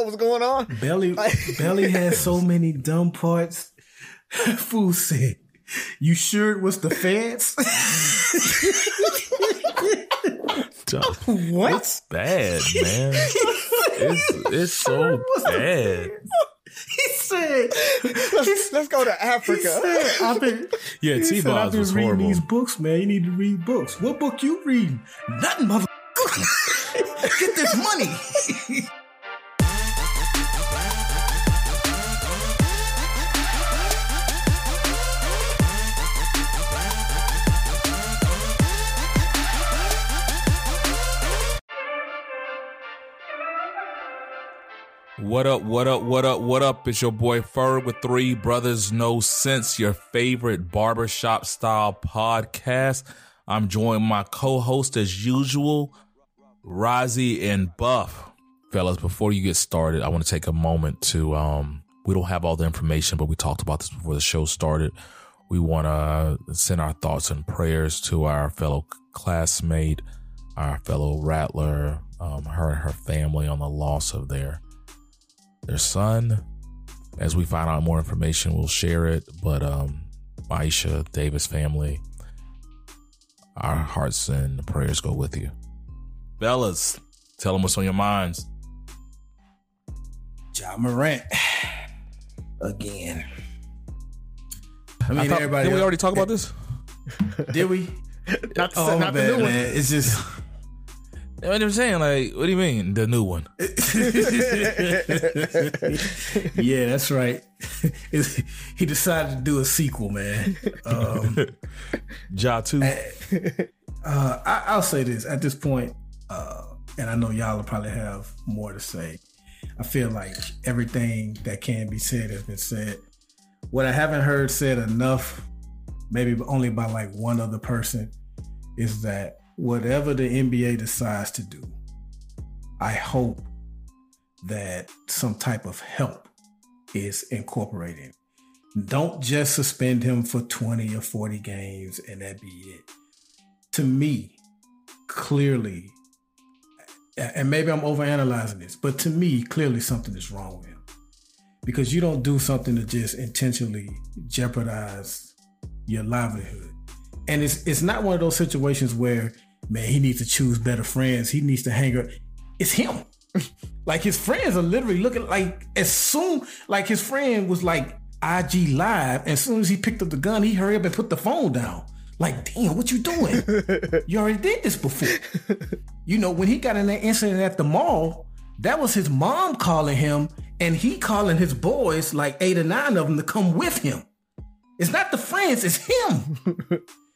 what was going on? Belly Belly had so many dumb parts. Fool said, "You sure it was the fans?" what? It's bad, man. it's it's so bad. He said, Let's, let's go to he Africa. said, I've been, Yeah, he said, T-Boz I've been was reading horrible. these books, man. You need to read books. What book you reading? Nothing, mother. Get this money. What up, what up, what up, what up? It's your boy Ferg with Three Brothers No Sense, your favorite barbershop style podcast. I'm joined my co-host as usual, Razi and Buff. Fellas, before you get started, I want to take a moment to um we don't have all the information, but we talked about this before the show started. We want to send our thoughts and prayers to our fellow classmate, our fellow Rattler, um, her and her family on the loss of their their son. As we find out more information, we'll share it. But um, Aisha, Davis family, our hearts and prayers go with you. Fellas, tell them what's on your minds. Ja Morant again. I mean, I thought- everybody. did we already talk about this? Did we? Not, the, Oh, not the bad, new one. man. It's just. What I'm saying, like, what do you mean the new one? yeah, that's right. It's- he decided to do a sequel, man. Um, Ja two. uh, I, I'll say this at this point, uh, and I know y'all will probably have more to say. I feel like everything that can be said has been said. What I haven't heard said enough, maybe only by like one other person, is that whatever the NBA decides to do, I hope that some type of help is incorporated. Don't just suspend him for 20 or 40 games and that be it. To me, clearly, and maybe I'm overanalyzing this, but to me, clearly something is wrong with him. Because you don't do something to just intentionally jeopardize your livelihood. And it's it's not one of those situations where, man, he needs to choose better friends. He needs to hang out. It's him. like his friends are literally looking like as soon like his friend was like IG live. As soon as he picked up the gun, he hurried up and put the phone down. Like, damn, what you doing? you already did this before. You know, when he got in that incident at the mall, that was his mom calling him and he calling his boys, like eight or nine of them, to come with him. It's not the friends, it's him.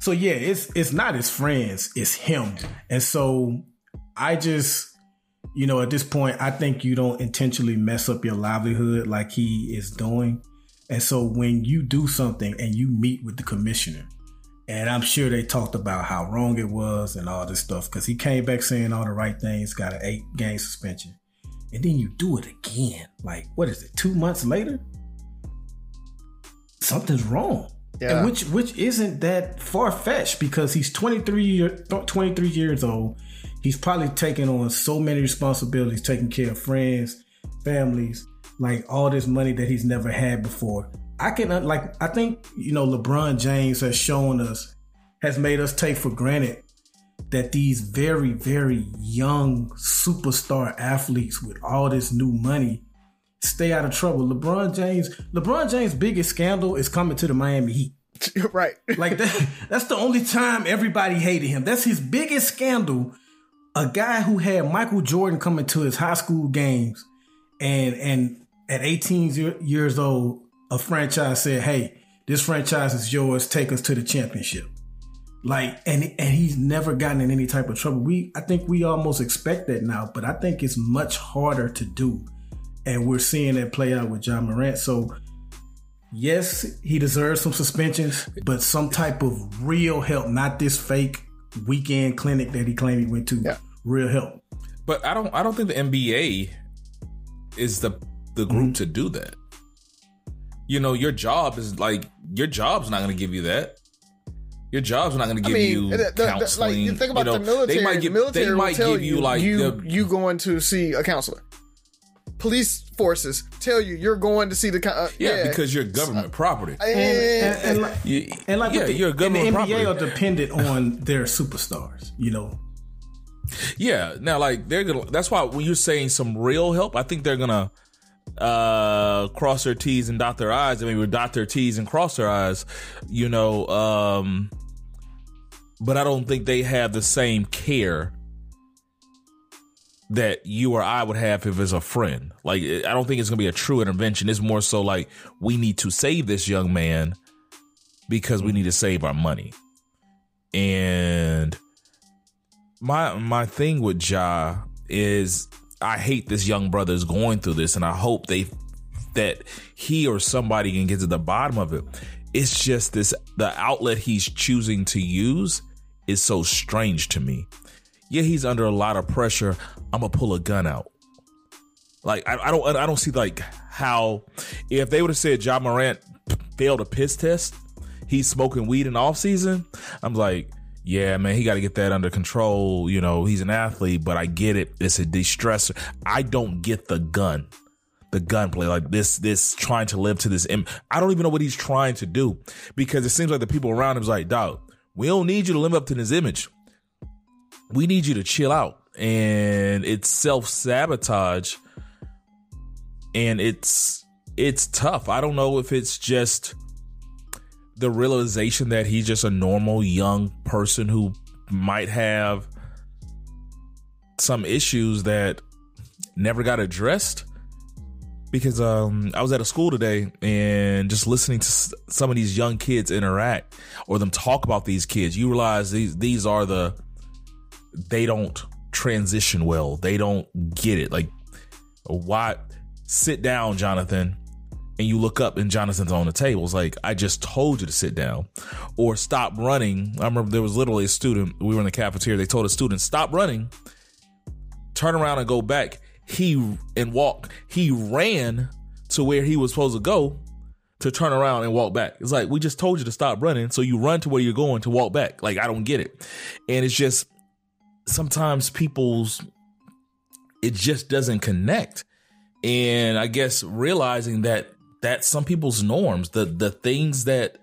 so yeah, it's it's not his friends, it's him. And so I just, you know, at this point, I think you don't intentionally mess up your livelihood like he is doing. And so when you do something and you meet with the commissioner, and I'm sure they talked about how wrong it was and all this stuff because he came back saying all the right things, got an eight game suspension. And then you do it again. Like, what is it, two months later? Something's wrong. Yeah. And which which isn't that far fetched because he's 23, year, 23 years old. He's probably taking on so many responsibilities, taking care of friends, families, like all this money that he's never had before. I can uh, like I think you know LeBron James has shown us has made us take for granted that these very very young superstar athletes with all this new money stay out of trouble. LeBron James LeBron James biggest scandal is coming to the Miami Heat. right. Like that, that's the only time everybody hated him. That's his biggest scandal. A guy who had Michael Jordan coming to his high school games, and and at 18 years old, a franchise said, "Hey, this franchise is yours. Take us to the championship." Like, and and he's never gotten in any type of trouble. We, I think, we almost expect that now, but I think it's much harder to do, and we're seeing that play out with Ja Morant. So yes, he deserves some suspensions, but some type of real help, not this fake weekend clinic that he claimed he went to. Yeah. Real help. But I don't I don't think the NBA is the the group mm-hmm. to do that. You know, your job is like your job's not going to give you that. Your job's not going to give I mean, you the- the- the- counseling. like you think about know, the military. They might give, military they will might tell give you, like you the, you going to see a counselor. Police forces tell you you're going to see the. co- Uh, yeah, yeah, because you're government property. And, and, and, like, You- and like yeah, the, you're a and the government NBA property. are dependent on their superstars. You know, Yeah. Now, like they're gonna. That's why when you're saying some real help, I think they're gonna uh cross their T's and dot their I's. I mean, we dot their T's and cross their I's. You know. um But I don't think they have the same care that you or I would have if it's a friend. Like, I don't think it's gonna be a true intervention. It's more so like we need to save this young man because we need to save our money. And my my thing with Ja is I hate this young brother is going through this, and I hope they that he or somebody can get to the bottom of it. It's just this the outlet he's choosing to use is so strange to me. Yeah, he's under a lot of pressure. I'm gonna pull a gun out. Like I, I don't I don't see like how if they would have said Ja Morant failed a piss test, he's smoking weed in off season. I'm like, yeah, man, he got to get that under control. You know, he's an athlete, but I get it. It's a de-stressor. I don't get the gun, the gunplay like this. This trying to live to this. Im- I don't even know what he's trying to do because it seems like the people around him is like, dog, we don't need you to live up to this image. We need you to chill out, and it's self sabotage, and it's it's tough. I don't know if it's just the realization that he's just a normal young person who might have some issues that never got addressed because um, I was at a school today and just listening to some of these young kids interact or them talk about these kids, you realize these these are the they don't transition well. They don't get it. Like why sit down, Jonathan, and you look up and Jonathan's on the table. It's like, I just told you to sit down or stop running. I remember there was literally a student, we were in the cafeteria, they told a student, stop running, turn around and go back. He and walk, he ran to where he was supposed to go to turn around and walk back. It's like, we just told you to stop running. So you run to where you're going to walk back. Like, I don't get it. And it's just sometimes people's, it just doesn't connect. And I guess realizing that that's some people's norms, the the things that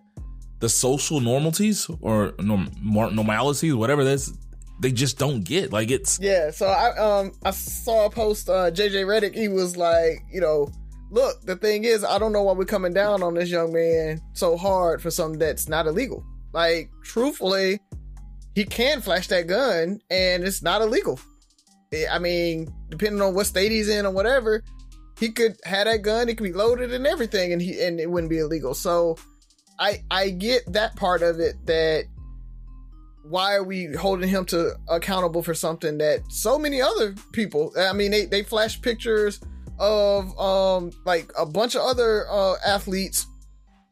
the social normalities or norm, normalities, whatever that's, they just don't get. Like it's Yeah, so I um I saw a post uh JJ Redick, he was like, you know, look, the thing is I don't know why we're coming down on this young man so hard for something that's not illegal. Like, truthfully, he can flash that gun and it's not illegal. I mean, depending on what state he's in or whatever, he could have that gun, it could be loaded and everything and he and it wouldn't be illegal. So I I get that part of it that why are we holding him to accountable for something that so many other people i mean they, they flash pictures of um like a bunch of other uh athletes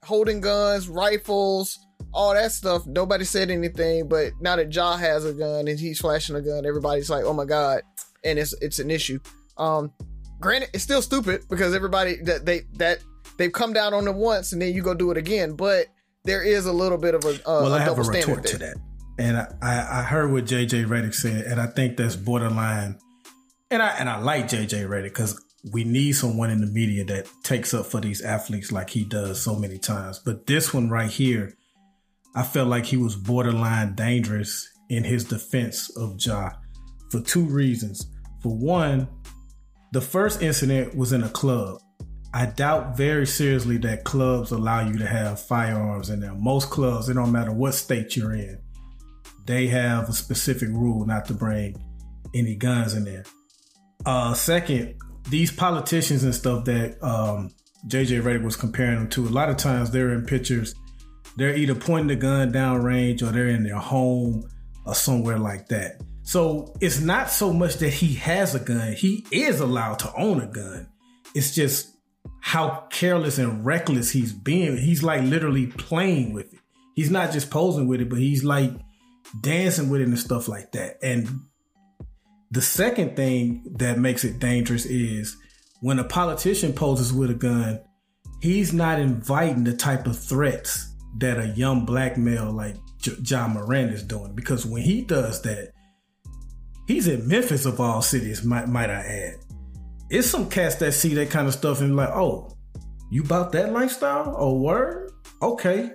holding guns rifles all that stuff nobody said anything but now that Ja has a gun and he's flashing a gun everybody's like oh my god and it's it's an issue um granted it's still stupid because everybody that they that they've come down on it once and then you go do it again but there is a little bit of a, uh, well, a I have a retort to that, and I, I, heard what JJ Redick said, and I think that's borderline. And I and I like JJ Redick because we need someone in the media that takes up for these athletes like he does so many times. But this one right here, I felt like he was borderline dangerous in his defense of Ja for two reasons. For one, the first incident was in a club. I doubt very seriously that clubs allow you to have firearms in there. Most clubs, it don't matter what state you're in, they have a specific rule not to bring any guns in there. Uh, second, these politicians and stuff that um, JJ Redick was comparing them to, a lot of times they're in pictures, they're either pointing the gun down range or they're in their home or somewhere like that. So it's not so much that he has a gun, he is allowed to own a gun. It's just how careless and reckless he's being. He's like literally playing with it. He's not just posing with it, but he's like dancing with it and stuff like that. And the second thing that makes it dangerous is when a politician poses with a gun, he's not inviting the type of threats that a young black male like J- Ja Morant is doing because when he does that, he's in Memphis of all cities. Might might I add? It's some cats that see that kind of stuff and like, oh, you about that lifestyle? Oh, word? Okay,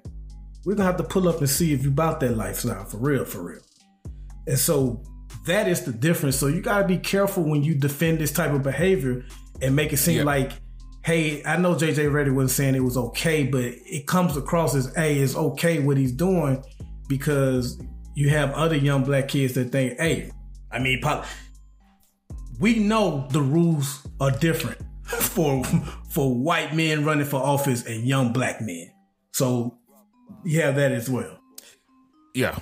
we're gonna have to pull up and see if you about that lifestyle for real, for real. And so that is the difference. So you gotta be careful when you defend this type of behavior and make it seem Yep. like, hey, I know JJ Redick wasn't saying it was okay, but it comes across as, hey, it's okay what he's doing because you have other young black kids that think, hey, I mean, pop, we know the rules are different for for white men running for office and young black men. So you have that as well. Yeah,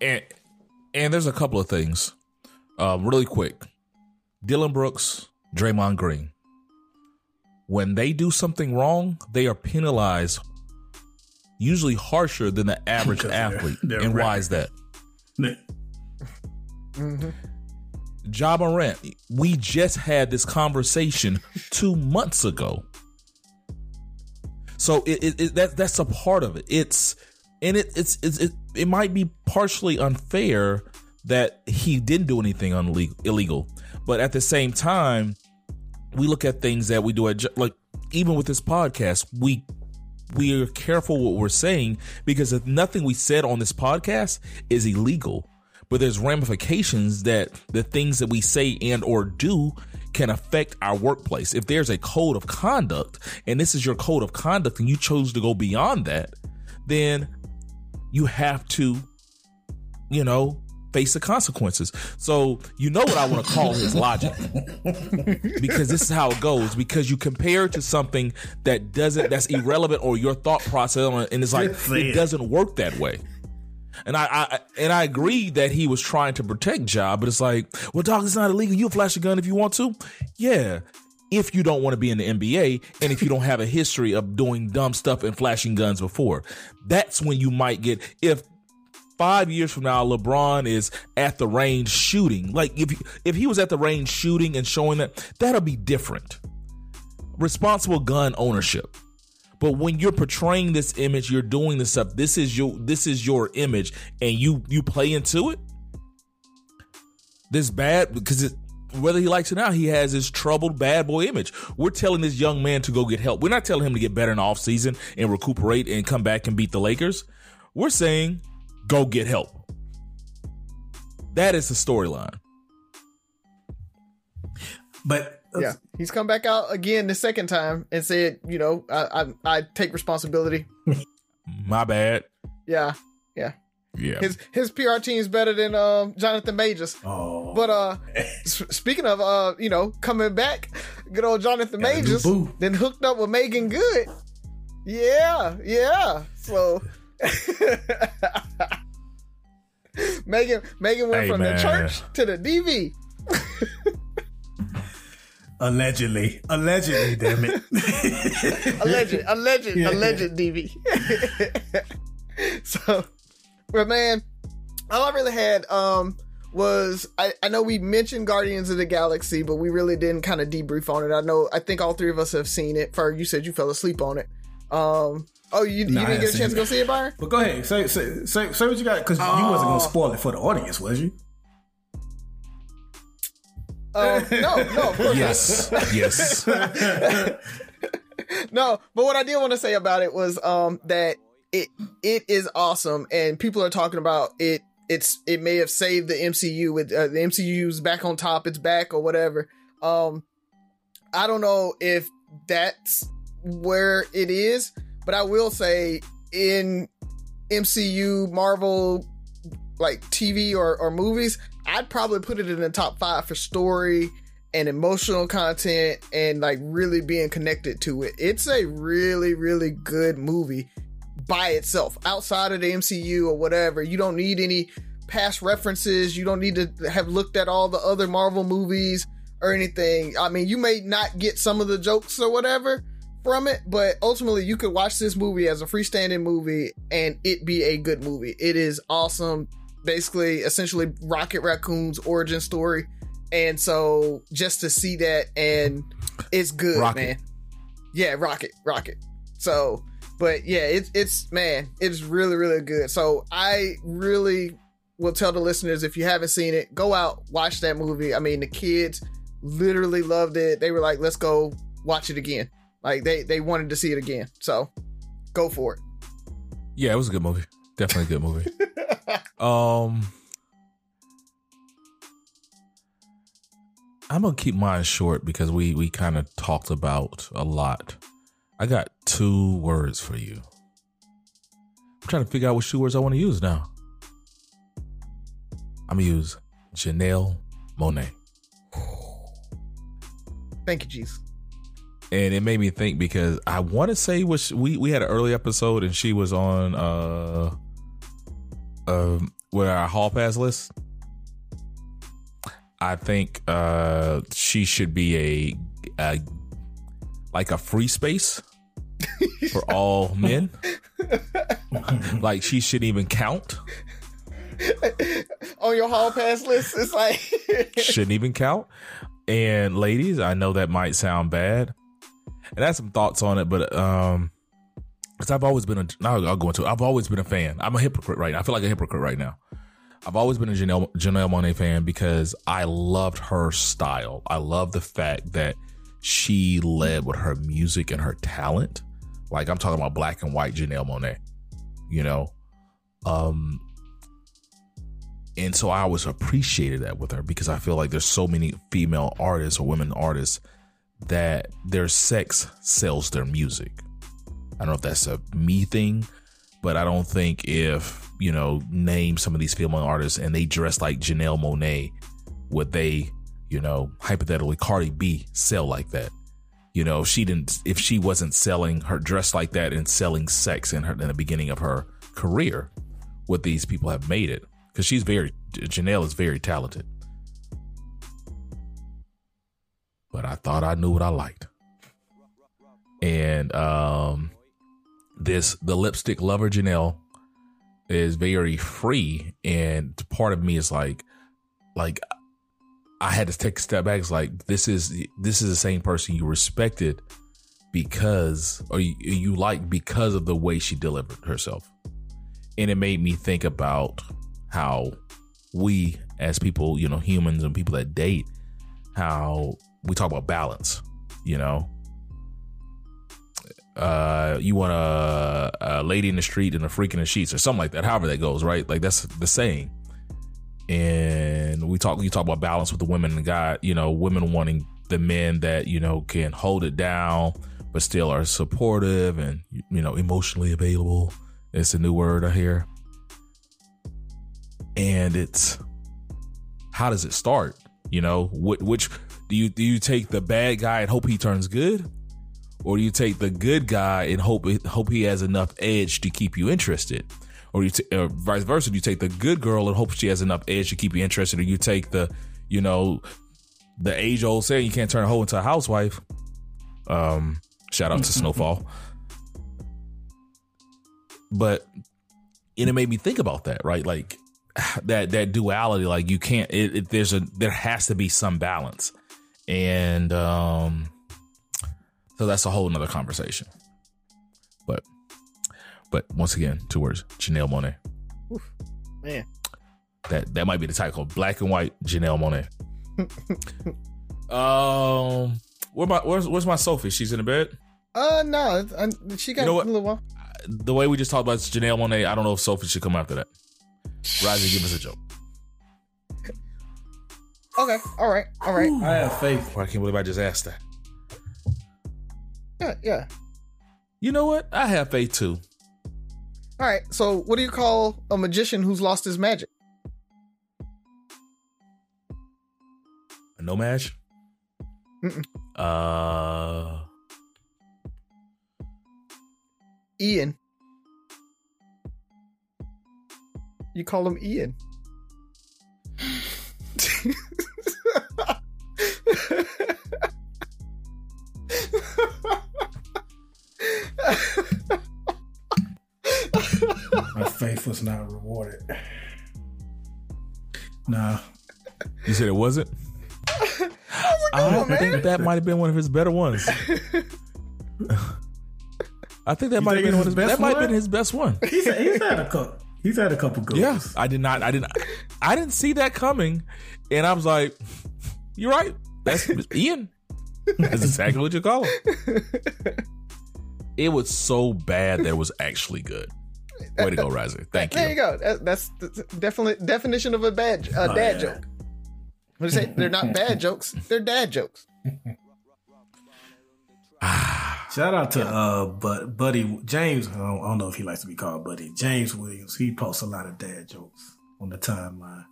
and and there's a couple of things, um, really quick. Dillon Brooks, Draymond Green. When they do something wrong, they are penalized, usually harsher than the average Because they're- athlete. they're and why is that? Mm-hmm. Ja Morant, we just had this conversation two months ago. So it, it, it that that's a part of it. It's and it it's, it's it it might be partially unfair that he didn't do anything illegal, illegal, but at the same time, we look at things that we do at like even with this podcast, we we are careful what we're saying because if nothing we said on this podcast is illegal. But there's ramifications that the things that we say and or do can affect our workplace. If there's a code of conduct and this is your code of conduct and you chose to go beyond that then you have to you know face the consequences. So you know what i want to call his logic. Because this is how it goes. Because you compare to something that doesn't that's irrelevant or your thought process and it's like it doesn't work that way. And I, I and I agree that he was trying to protect Ja, but it's like, well, dog, it's not illegal. You'll flash a gun if you want to. Yeah, if you don't want to be in the NBA and if you don't have a history of doing dumb stuff and flashing guns before, that's when you might get if five years from now LeBron is at the range shooting. Like if if he was at the range shooting and showing that, that'll be different. Responsible gun ownership. But when you're portraying this image, you're doing this stuff. This is your this is your image, and you you play into it. This bad because it, whether he likes it or not, he has his troubled bad boy image. We're telling this young man to go get help. We're not telling him to get better in the offseason and recuperate and come back and beat the Lakers. We're saying go get help. That is the storyline. But uh, Yeah, he's come back out again the second time and said, you know, I I, I take responsibility. My bad. Yeah, Yeah. yeah. his his PR team is better than um Jonathan Majors. oh, But uh, s- speaking of uh, you know, coming back, good old Jonathan Got a Majors, then hooked up with Meagan Good. Yeah, yeah. So Megan Megan went Hey, from man. the church to the DV. allegedly, allegedly, damn it. alleged, alleged, Yeah. alleged DV. so, but man, all I really had um was I, I know we mentioned Guardians of the Galaxy, but we really didn't kind of debrief on it. I know I think all three of us have seen it. For you said you fell asleep on it. Um. Oh, you, Nah, you I didn't get a chance it. to go see it, Byron? But go ahead, say say say, say what you got because you wasn't gonna Oh. spoil it for the audience, was you? Uh, no, no, of course yes. yes. no, but what I did want to say about it was um that it it is awesome, and people are talking about it. It's it may have saved the MCU with uh, the MCU's back on top. It's back or whatever. Um, I don't know if that's where it is, but I will say in MCU Marvel like TV or, or movies, I'd probably put it in the top five for story and emotional content and like really being connected to it. It's a really, really good movie by itself, outside of the MCU or whatever. You don't need any past references. You don't need to have looked at all the other Marvel movies or anything. I mean, you may not get some of the jokes or whatever from it, but ultimately you could watch this movie as a freestanding movie and it be a good movie. It is awesome. Basically, essentially Rocket Raccoon's origin story. And so just to see that and it's good, Rocket. man. Yeah, Rocket, Rocket. So but yeah, it's it's man, it's really really good. So I really will tell the listeners if you haven't seen it, go out watch that movie. I mean, the kids literally loved it. They were like, "Let's go watch it again." Like they they wanted to see it again. So go for it. Yeah, it was a good movie. Definitely a good movie. um, I'm gonna keep mine short because we we kind of talked about a lot. I got two words for you. I'm trying to figure out which two words I want to use now. I'm gonna use Janelle Monáe. Thank you, Jesus. And it made me think because I want to say was we we had an early episode and she was on uh um with our hall pass list. I think uh she should be a, a like a free space for all men. like she shouldn't even count. on your hall pass list, it's like shouldn't even count. And ladies, I know that might sound bad, and I have some thoughts on it, but um, because I've always been a, now I'll go into it. I've always been a fan. I'm a hypocrite right now. I feel like a hypocrite right now. I've always been a Janelle, Janelle Monáe fan because I loved her style. I love the fact that she led with her music and her talent. Like I'm talking about black and white Janelle Monáe, you know. Um, and so I always appreciated that with her because I feel like there's so many female artists or women artists that their sex sells their music. I don't know if that's a me thing, but I don't think if, you know, name some of these female artists and they dress like Janelle Monáe, would they, you know, hypothetically Cardi B sell like that? You know, if she didn't, if she wasn't selling her dress like that and selling sex in her in the beginning of her career, would these people have made it? because she's very Janelle is very talented. But I thought I knew what I liked. And um this the lipstick lover Janelle is very free and part of me is like like I had to take a step back. It's like this is this is the same person you respected because or you, you like because of the way she delivered herself. And it made me think about how we as people, you know, humans and people that date, how we talk about balance, you know. Uh, you want a, a lady in the street and a freak in the sheets or something like that, however that goes, right? Like that's the saying. And we talk, you talk about balance with the women and God, you know, women wanting the men that, you know, can hold it down, but still are supportive and, you know, emotionally available. It's a new word I hear and it's how does it start? You know, which do you do you take the bad guy and hope he turns good, or do you take the good guy and hope hope he has enough edge to keep you interested, or you t- or vice versa? Do you take the good girl and hope she has enough edge to keep you interested, or you take the you know the age old saying you can't turn a hoe into a housewife? Um, shout out to Snowfall. But and it made me think about that, right? Like that that duality like you can't it, it, there's a there has to be some balance and um so that's a whole nother conversation. But but once again two words janelle monáe man. That that might be the title black and white janelle monáe um where my where's where's my sophie? She's in the bed? Uh no she got you know a little while. The way we just talked about janelle monáe i don't know if sophie should come after that. Roger, give us a joke. Okay, all right, all right. I have faith. I can't believe I just asked that. Yeah, yeah. You know what? I have faith too. All right. So, what do you call a magician who's lost his magic? A no match. Uh. Ian. You call him Ian. My faith was not rewarded. Nah. You said it wasn't? I think that might have been one of his better ones. I think that You might have been one of his, his best that might have one? been his best one. He's, he's had a couple. He's had a couple goals. Yeah, I did not. I didn't. I didn't see that coming, and I was like, "You're right. That's Ian. That's exactly what you call him." It was so bad that it was actually good. Way to go, Razi. Thank you. There you you. go. That's the definitely definition of a bad a Oh, dad yeah. joke. What do you say? They're not bad jokes. They're dad jokes. Shout out to uh, but Buddy James. I don't, I don't know if he likes to be called Buddy James Williams. He posts a lot of dad jokes on the timeline,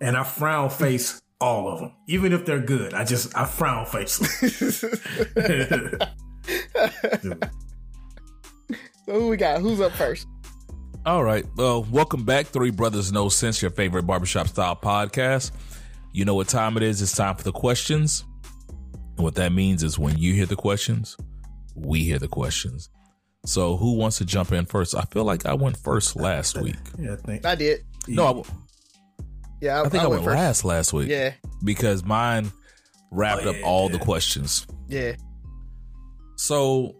and I frown face all of them, even if they're good. I just I frown face them. So who we got? Who's up first? All right. Well, welcome back, Three Brothers No Sense, your favorite barbershop style podcast. You know what time it is. It's time for the questions. And what that means is when you hear the questions, we hear the questions. So who wants to jump in first? I feel like I went first last week. Yeah, I think. I did. No, I, Yeah, I, I think I, went, first. last last week. Yeah, Because mine wrapped Oh, up all yeah. the questions. yeah. So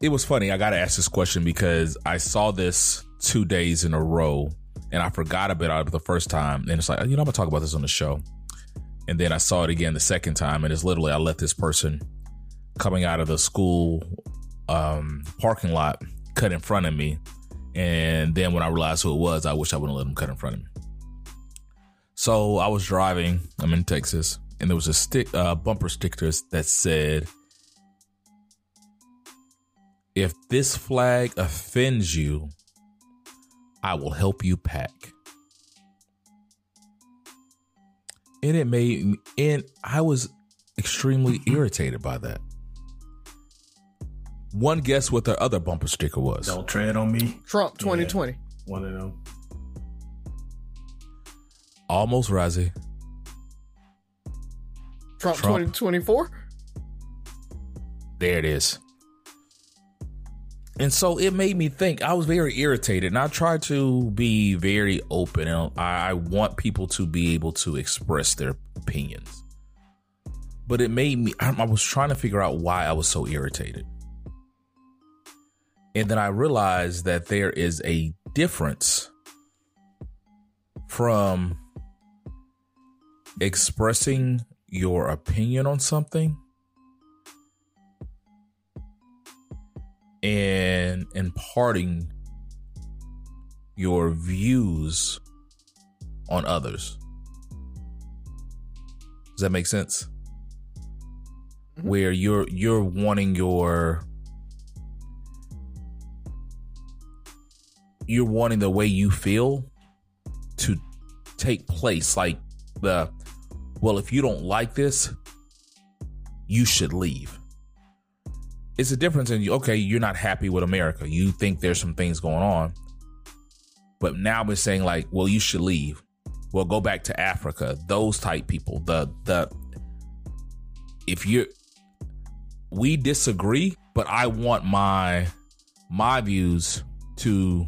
it was funny. I got to ask this question because I saw this two days in a row and I forgot about it the first time. And it's like, you know, I'm to talk about this on the show. And then I saw it again the second time. And it's literally, I let this person coming out of the school um, parking lot cut in front of me. And then when I realized who it was, I wish I wouldn't let him cut in front of me. So I was driving. I'm in Texas, and there was a stick, uh, bumper sticker that said, "If this flag offends you, I will help you pack." And it made, me, and I was extremely mm-hmm. irritated by that. One guess what the other bumper sticker was? Don't tread on me. Trump 2020. One of them. Almost Razi. Trump, Trump. 2024. There it is. And so it made me think. I was very irritated, and I tried to be very open. And I want people to be able to express their opinions. But it made me. I was trying to figure out why I was so irritated, and then I realized that there is a difference from expressing your opinion on something and imparting your views on others. Does that make sense? Mhm. Where you're you're wanting your you're wanting the way you feel to take place like the well if you don't like this you should leave it's a difference in you. okay you're not happy with america. You think there's some things going on. But now we're saying like well you should leave. Well go back to africa. Those type people. The the if you're we disagree but i want my my views to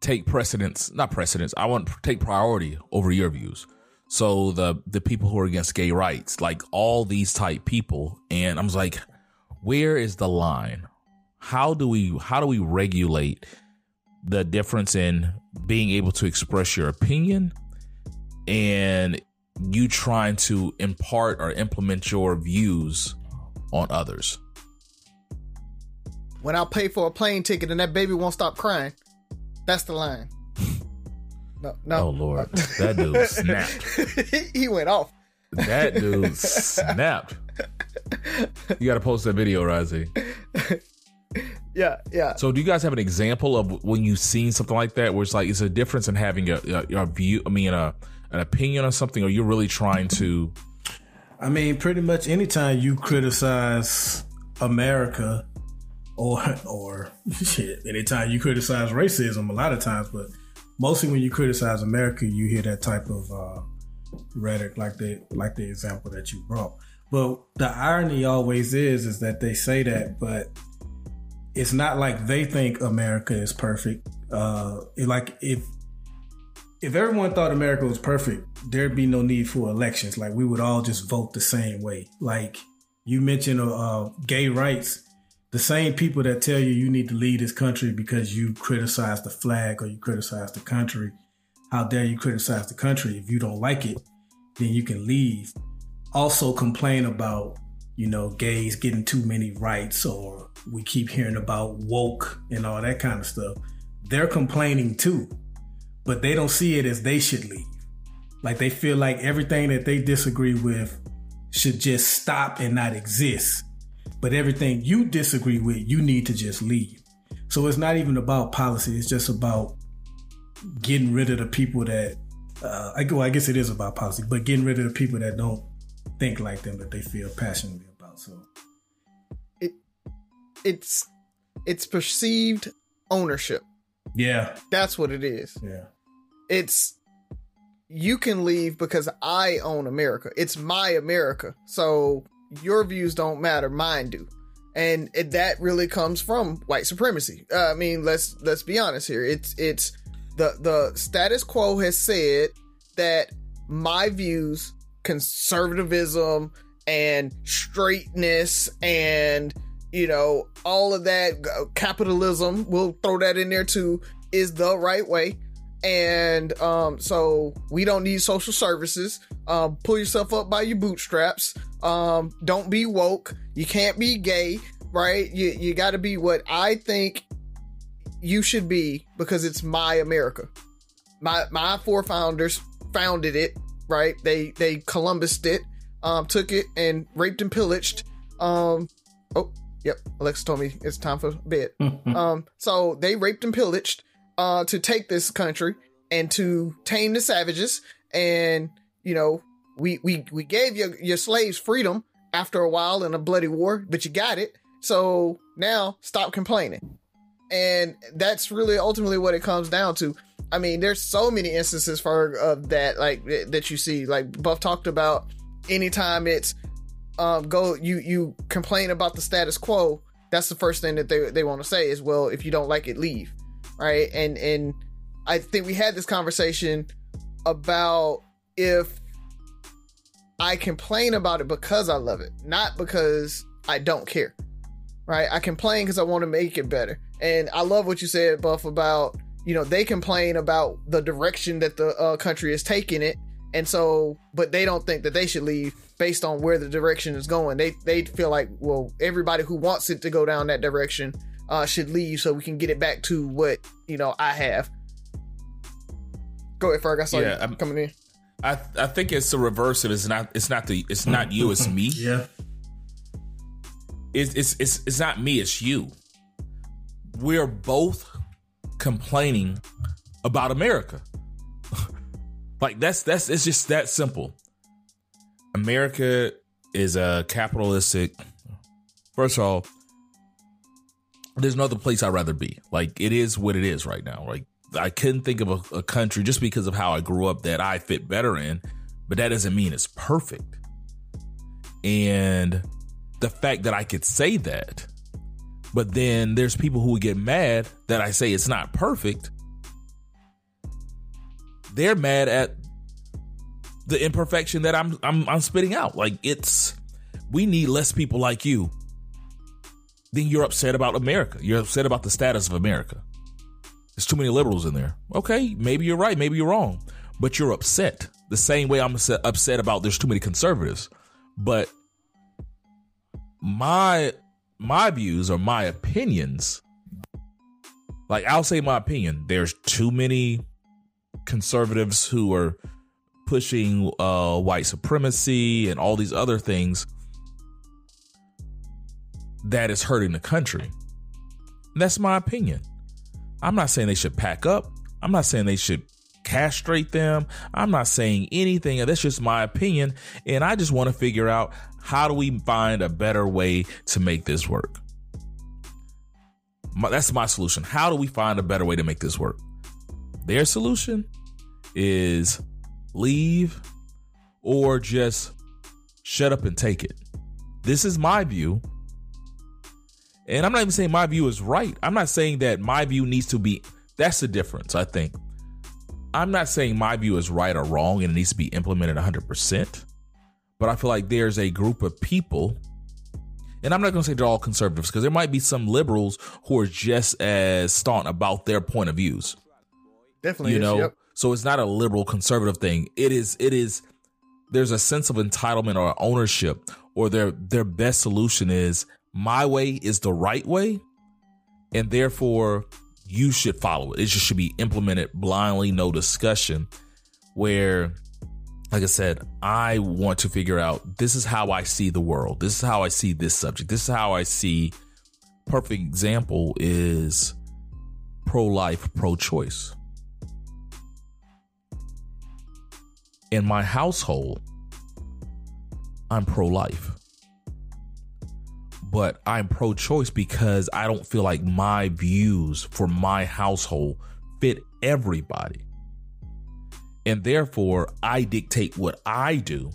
take precedence not precedence. I want to take priority over your views so the the people who are against gay rights like all these type people. And i'm like where is the line? How do we how do we regulate the difference in being able to express your opinion and you trying to impart or implement your views on others? When I pay for a plane ticket and that baby won't stop crying, that's the line. No, no. oh lord uh, that dude snapped he went off. that dude snapped you gotta post that video Razi. Yeah, yeah. So, do you guys have an example of when you've seen something like that, where it's like it's a difference in having a, a, a view? I mean, a an opinion on something, or you're really trying to? I mean, pretty much anytime you criticize America or or shit, anytime you criticize racism, a lot of times, but mostly when you criticize America, you hear that type of uh, rhetoric, like the like the example that you brought. But the irony always is, is that they say that, but it's not like they think America is perfect. Uh, like if if everyone thought America was perfect, there'd be no need for elections. Like we would all just vote the same way. Like you mentioned, uh, uh, gay rights. The same people that tell you you need to leave this country because you criticize the flag or you criticize the country. How dare you criticize the country? If you don't like it, then you can leave. Also complain about, you know, gays getting too many rights or we keep hearing about woke and all that kind of stuff. They're complaining too but they don't see it as they should leave. Like they feel like everything that they disagree with should just stop and not exist. But everything you disagree with, you need to just leave. So it's not even about policy. It's just about getting rid of the people that, uh, I, well, I guess it is about policy, but getting rid of the people that don't think like them that they feel passionately about. So it, it's, it's perceived ownership. Yeah. That's what it is. Yeah. It's you can leave because I own America. It's my America. So your views don't matter, mine do. And it, that really comes from white supremacy. Uh, I mean, let's let's be honest here. It's it's the the status quo has said that my views, conservatism and straightness and you know, all of that capitalism, we'll throw that in there too, is the right way. And um, so we don't need social services. Um, pull yourself up by your bootstraps. Um, don't be woke. You can't be gay, right? You you got to be what I think you should be because it's my America. My my forefounders founded it, right? They they Columbused it, um, took it and raped and pillaged. Um, oh, Yep, Alexa told me it's time for bed. um, so they raped and pillaged uh, to take this country and to tame the savages. And you know, we we we gave your your slaves freedom after a while in a bloody war, but you got it. So now stop complaining. And that's really ultimately what it comes down to. I mean, there's so many instances for of that, like that you see. Like Buff talked about, anytime it's um, go you you complain about the status quo, that's the first thing that they they want to say is, well, if you don't like it, leave, right? And and I think we had this conversation about if I complain about it because I love it, not because I don't care, right? I complain because I want to make it better, and I love what you said, Buff, about you know they complain about the direction that the uh, country is taking it and so but they don't think that they should leave based on where the direction is going they they feel like well everybody who wants it to go down that direction uh, should leave so we can get it back to what you know i have. Go ahead ferg i saw yeah, you I'm, coming in. I i think it's the reverse of it's not it's not the it's not you it's me. Yeah. It's it's it's, it's not me it's you. We're both complaining about america. Like that's that's it's just that simple. America is a capitalistic. First of all, there's no other place I'd rather be. Like it is what it is right now. Like I couldn't think of a, a country just because of how I grew up that I fit better in, but that doesn't mean it's perfect. And the fact that I could say that, but then there's people who would get mad that I say it's not perfect they're mad at the imperfection that I'm I'm I'm spitting out. Like it's we need less people like you. Then you're upset about America. You're upset about the status of America. There's too many liberals in there. Okay, maybe you're right, maybe you're wrong, but you're upset. The same way I'm upset about there's too many conservatives. But my my views or my opinions like I'll say my opinion, there's too many conservatives who are pushing uh, white supremacy and all these other things that is hurting the country. That's my opinion. I'm not saying they should pack up. I'm not saying they should castrate them. I'm not saying anything. That's just my opinion. And I just want to figure out how do we find a better way to make this work? My, that's my solution. How do we find a better way to make this work? Their solution is leave or just shut up and take it. This is my view. And I'm not even saying my view is right. I'm not saying that my view needs to be, that's the difference, I think. I'm not saying my view is right or wrong and it needs to be implemented 100%, but I feel like there's a group of people, and I'm not going to say they're all conservatives because there might be some liberals who are just as staunch about their point of views. Definitely, you is, know, yep. so it's not a liberal conservative thing. It is, it is, there's a sense of entitlement or ownership, or their their best solution is my way is the right way, and therefore you should follow it. It just should be implemented blindly, no discussion. Where, like I said, I want to figure out this is how I see the world. This is how I see this subject. This is how I see. Perfect example is pro life, pro choice. In my household, I'm pro life but I'm pro choice because I don't feel like my views for my household fit everybody. And therefore, I dictate what I do,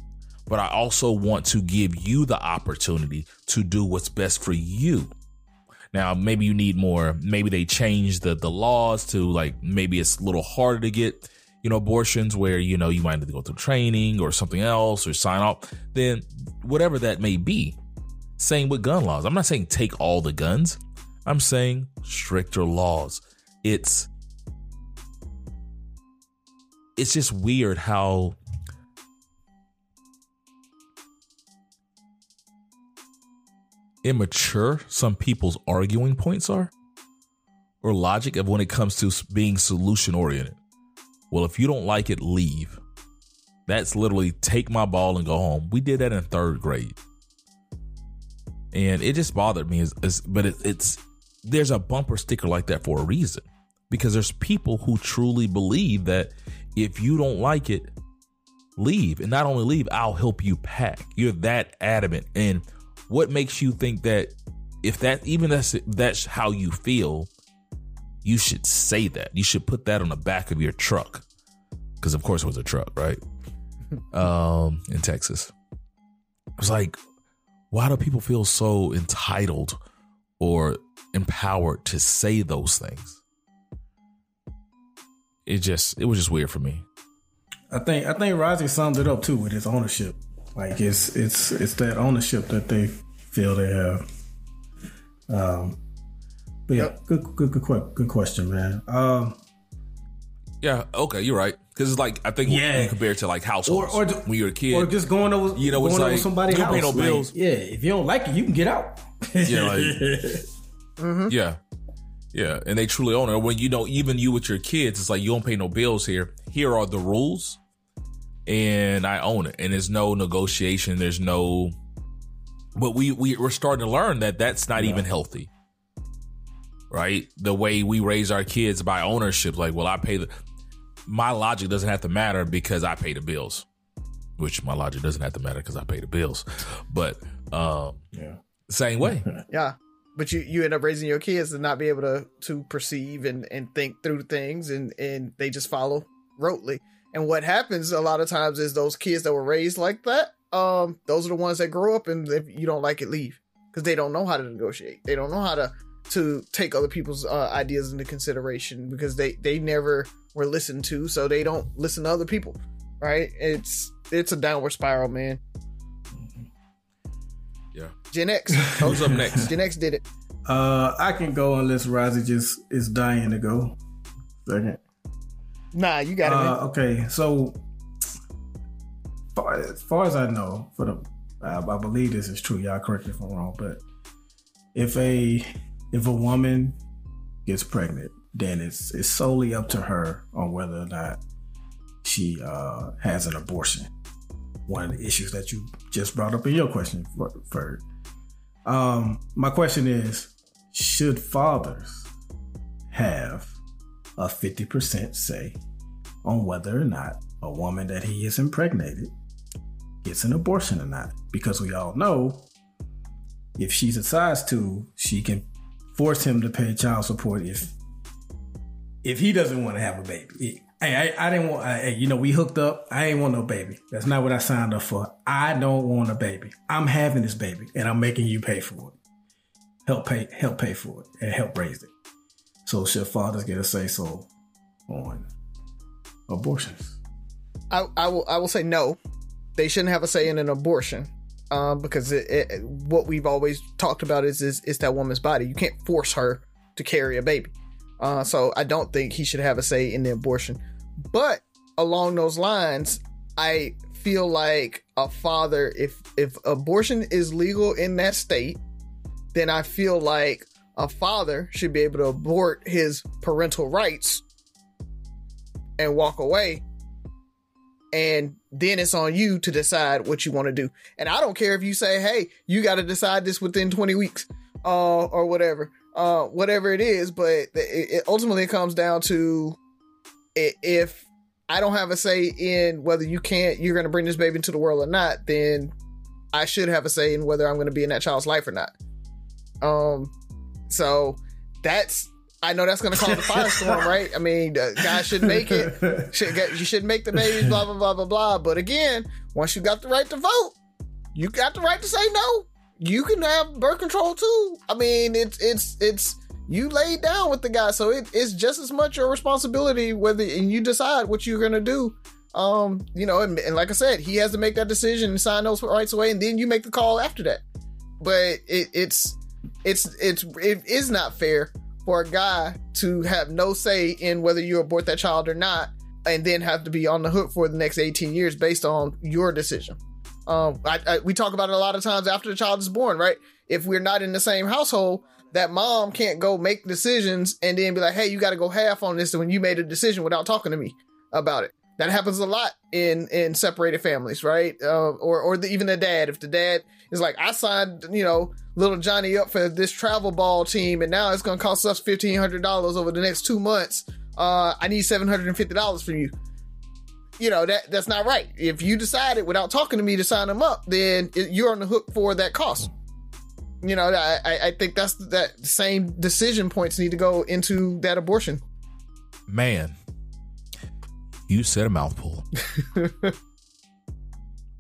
but I also want to give you the opportunity to do what's best for you. Now, maybe you need more, maybe they change the, the laws to like, maybe it's a little harder to get, you know, abortions where, you know, you might have to go through training or something else or sign off, then whatever that may be same with gun laws. I'm not saying take all the guns. I'm saying stricter laws. It's it's just weird how immature some people's arguing points are or logic of when it comes to being solution oriented. Well, if you don't like it, leave. That's literally take my ball and go home. We did that in third grade and it just bothered me. Is, is but it, it's there's a bumper sticker like that for a reason because there's people who truly believe that if you don't like it, leave, and not only leave, I'll help you pack. You're that adamant, and what makes you think that if that even that's that's how you feel, you should say that. You should put that on the back of your truck because of course it was a truck, right? um, in Texas. It was like, why do people feel so entitled or empowered to say those things? It just it was just weird for me. I think I think Razi summed it up too with his ownership. Like it's it's it's that ownership that they feel they have. Um, but yeah, good good good good question, man. Um, yeah, okay, you're right. Because it's like I think yeah. compared to like households or, or when you're a kid, or just going over you know going it's like somebody's house. Pay no bills. Like, yeah, if you don't like it, you can get out. yeah, like, mm-hmm. yeah, yeah, and they truly own it. When you know, even you with your kids, it's like you don't pay no bills here. Here are the rules, and I own it. And there's no negotiation. There's no. But we, we we're starting to learn that that's not even healthy right? The way we raise our kids by ownership, like, well, I pay the my logic doesn't have to matter because I pay the bills. Which my logic doesn't have to matter because I pay the bills. But um, yeah. same way. yeah. But you, you end up raising your kids to not be able to to perceive and, and think through things and, and they just follow rotely. And what happens a lot of times is those kids that were raised like that, um, those are the ones that grow up and if you don't like it, leave. Because they don't know how to negotiate. They don't know how to to take other people's uh, ideas into consideration because they they never were listened to, so they don't listen to other people. Right? It's it's a downward spiral, man. Yeah. Gen X. Who's up next? Gen X did it. Uh, I can go unless Razi just is dying to go. Second. Nah, you got it. Uh, okay, so far, as far as I know, for the I, I believe this is true. Y'all correct me if I'm wrong, but if a if a woman gets pregnant, then it's it's solely up to her on whether or not she uh, has an abortion. One of the issues that you just brought up in your question, Ferg. Um, my question is: Should fathers have a fifty percent say on whether or not a woman that he is impregnated gets an abortion or not? Because we all know if she decides to, she can force him to pay child support if if he doesn't want to have a baby. Hey, I, I didn't want. Hey, you know, we hooked up. I ain't want no baby. That's not what I signed up for. I don't want a baby. I'm having this baby, and I'm making you pay for it. Help pay, help pay for it, and help raise it. So should fathers get a say so on abortions? I, I will I will say no. They shouldn't have a say in an abortion. Um, because it, it, what we've always talked about is, is is that woman's body. You can't force her to carry a baby. Uh, so I don't think he should have a say in the abortion. But along those lines, I feel like a father, if if abortion is legal in that state, then I feel like a father should be able to abort his parental rights and walk away. And then it's on you to decide what you want to do. And I don't care if you say, hey, you got to decide this within 20 weeks uh, or whatever, uh, whatever it is. But it, it ultimately comes down to if I don't have a say in whether you can't, you're going to bring this baby into the world or not, then I should have a say in whether I'm going to be in that child's life or not. Um, so that's I know that's going to cause a firestorm, right? I mean, guys should make it. Should get, you should make the babies, blah blah blah blah blah. But again, once you got the right to vote, you got the right to say no. You can have birth control too. I mean, it's it's it's you laid down with the guy, so it, it's just as much your responsibility whether and you decide what you're gonna do. Um, you know, and, and like I said, he has to make that decision and sign those rights away, and then you make the call after that. But it, it's it's it's it is not fair for a guy to have no say in whether you abort that child or not, and then have to be on the hook for the next 18 years based on your decision. Um, I, I, we talk about it a lot of times after the child is born, right? If we're not in the same household, that mom can't go make decisions and then be like, "Hey, you got to go half on this when you made a decision without talking to me about it." That happens a lot in in separated families, right? Uh, or or the, even the dad. If the dad is like, "I signed, you know, little Johnny up for this travel ball team, and now it's going to cost us fifteen hundred dollars over the next two months. Uh, I need seven hundred and fifty dollars from you. You know that that's not right. If you decided without talking to me to sign them up, then it, you're on the hook for that cost. You know, I I think that's that same decision points need to go into that abortion. Man, you said a mouthful.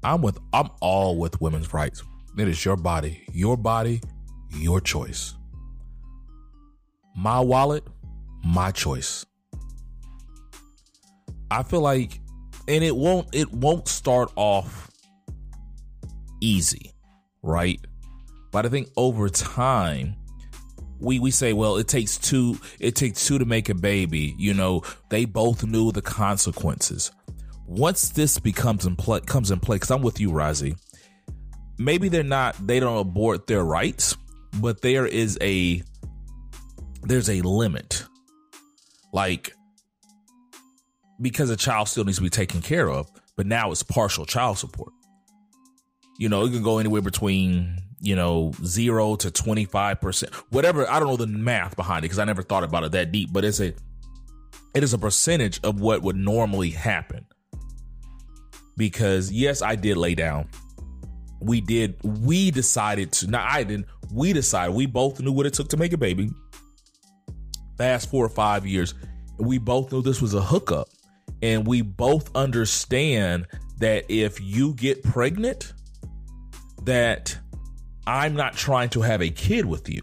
I'm with I'm all with women's rights. It is your body, your body, your choice. My wallet, my choice. I feel like and it won't it won't start off easy, right? But I think over time we we say, well, it takes two it takes two to make a baby. You know, they both knew the consequences. Once this becomes in play comes in play, because I'm with you, Razi maybe they're not they don't abort their rights, but there is a there's a limit. Like because a child still needs to be taken care of, but now it's partial child support. You know, it can go anywhere between, you know, zero to 25%, whatever. I don't know the math behind it because I never thought about it that deep, but it's a, it is a percentage of what would normally happen. Because yes, I did lay down we did we decided to now I didn't we decided we both knew what it took to make a baby. Fast four or five years, we both knew this was a hookup. And we both understand that if you get pregnant, that I'm not trying to have a kid with you.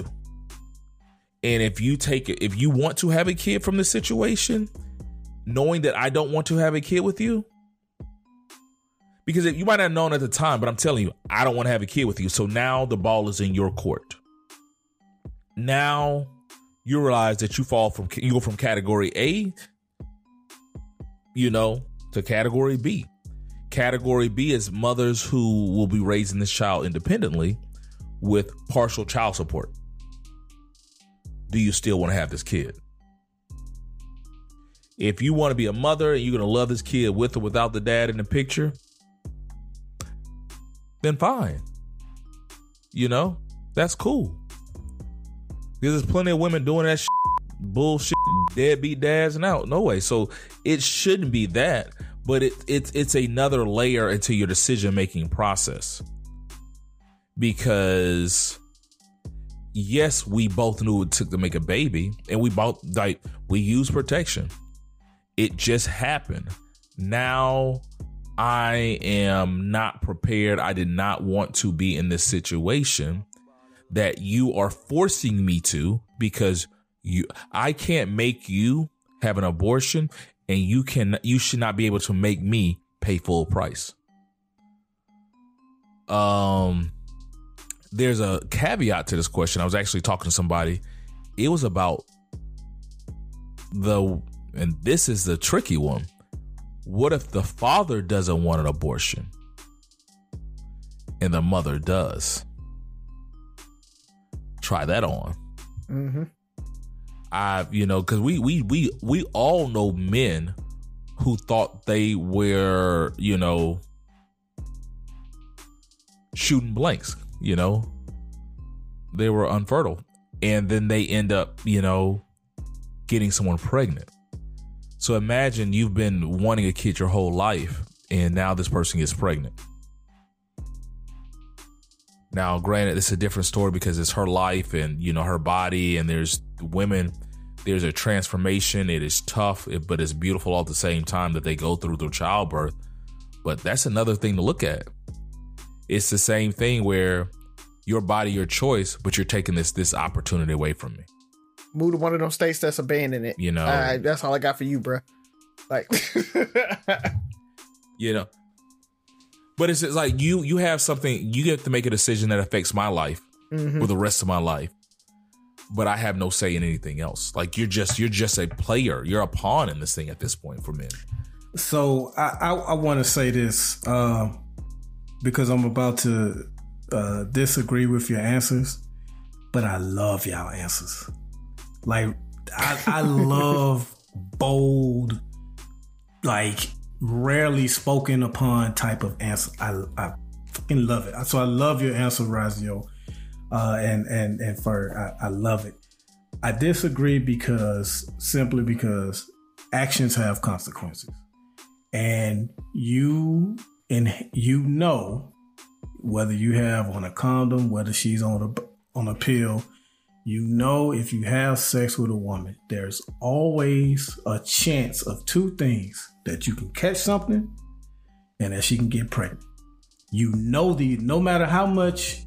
And if you take it, if you want to have a kid from the situation, knowing that I don't want to have a kid with you, because you might not have known at the time, but I'm telling you, I don't want to have a kid with you. So now the ball is in your court. Now you realize that you fall from you go from category A, you know, to category B. Category B is mothers who will be raising this child independently with partial child support. Do you still want to have this kid? If you want to be a mother and you're going to love this kid with or without the dad in the picture, then fine. You know, that's cool. Because there's plenty of women doing that shit, bullshit, deadbeat dads and out. No way. So it shouldn't be that, but it, it it's another layer into your decision making process. Because yes, we both knew it took to make a baby, and we both like we use protection. It just happened. Now I am not prepared. I did not want to be in this situation that you are forcing me to because you I can't make you have an abortion and you can you should not be able to make me pay full price. Um there's a caveat to this question. I was actually talking to somebody. It was about the and this is the tricky one. What if the father doesn't want an abortion and the mother does? Try that on. Mm-hmm. I, you know, because we we we we all know men who thought they were, you know, shooting blanks. You know, they were unfertile, and then they end up, you know, getting someone pregnant. So imagine you've been wanting a kid your whole life, and now this person gets pregnant. Now, granted, it's a different story because it's her life and you know her body, and there's women. There's a transformation. It is tough, but it's beautiful all at the same time that they go through through childbirth. But that's another thing to look at. It's the same thing where your body, your choice, but you're taking this this opportunity away from me. Move to one of them states that's abandoning it. You know, All right, that's all I got for you, bro. Like, you know. But it's just like you you have something you get to make a decision that affects my life mhm. for the rest of my life. But I have no say in anything else. Like you're just you're just a player. You're a pawn in this thing at this point for men. So I I, I want to say this uh, because I'm about to uh, disagree with your answers, but I love y'all answers. Like I, I love bold, like rarely spoken upon type of answer. I I fucking love it. So I love your answer, Razio, uh, and and and for I, I love it. I disagree because simply because actions have consequences and you and you know whether you have on a condom, whether she's on a on a pill, you know if you have sex with a woman, there's always a chance of two things that you can catch something and that she can get pregnant. You know the no matter how much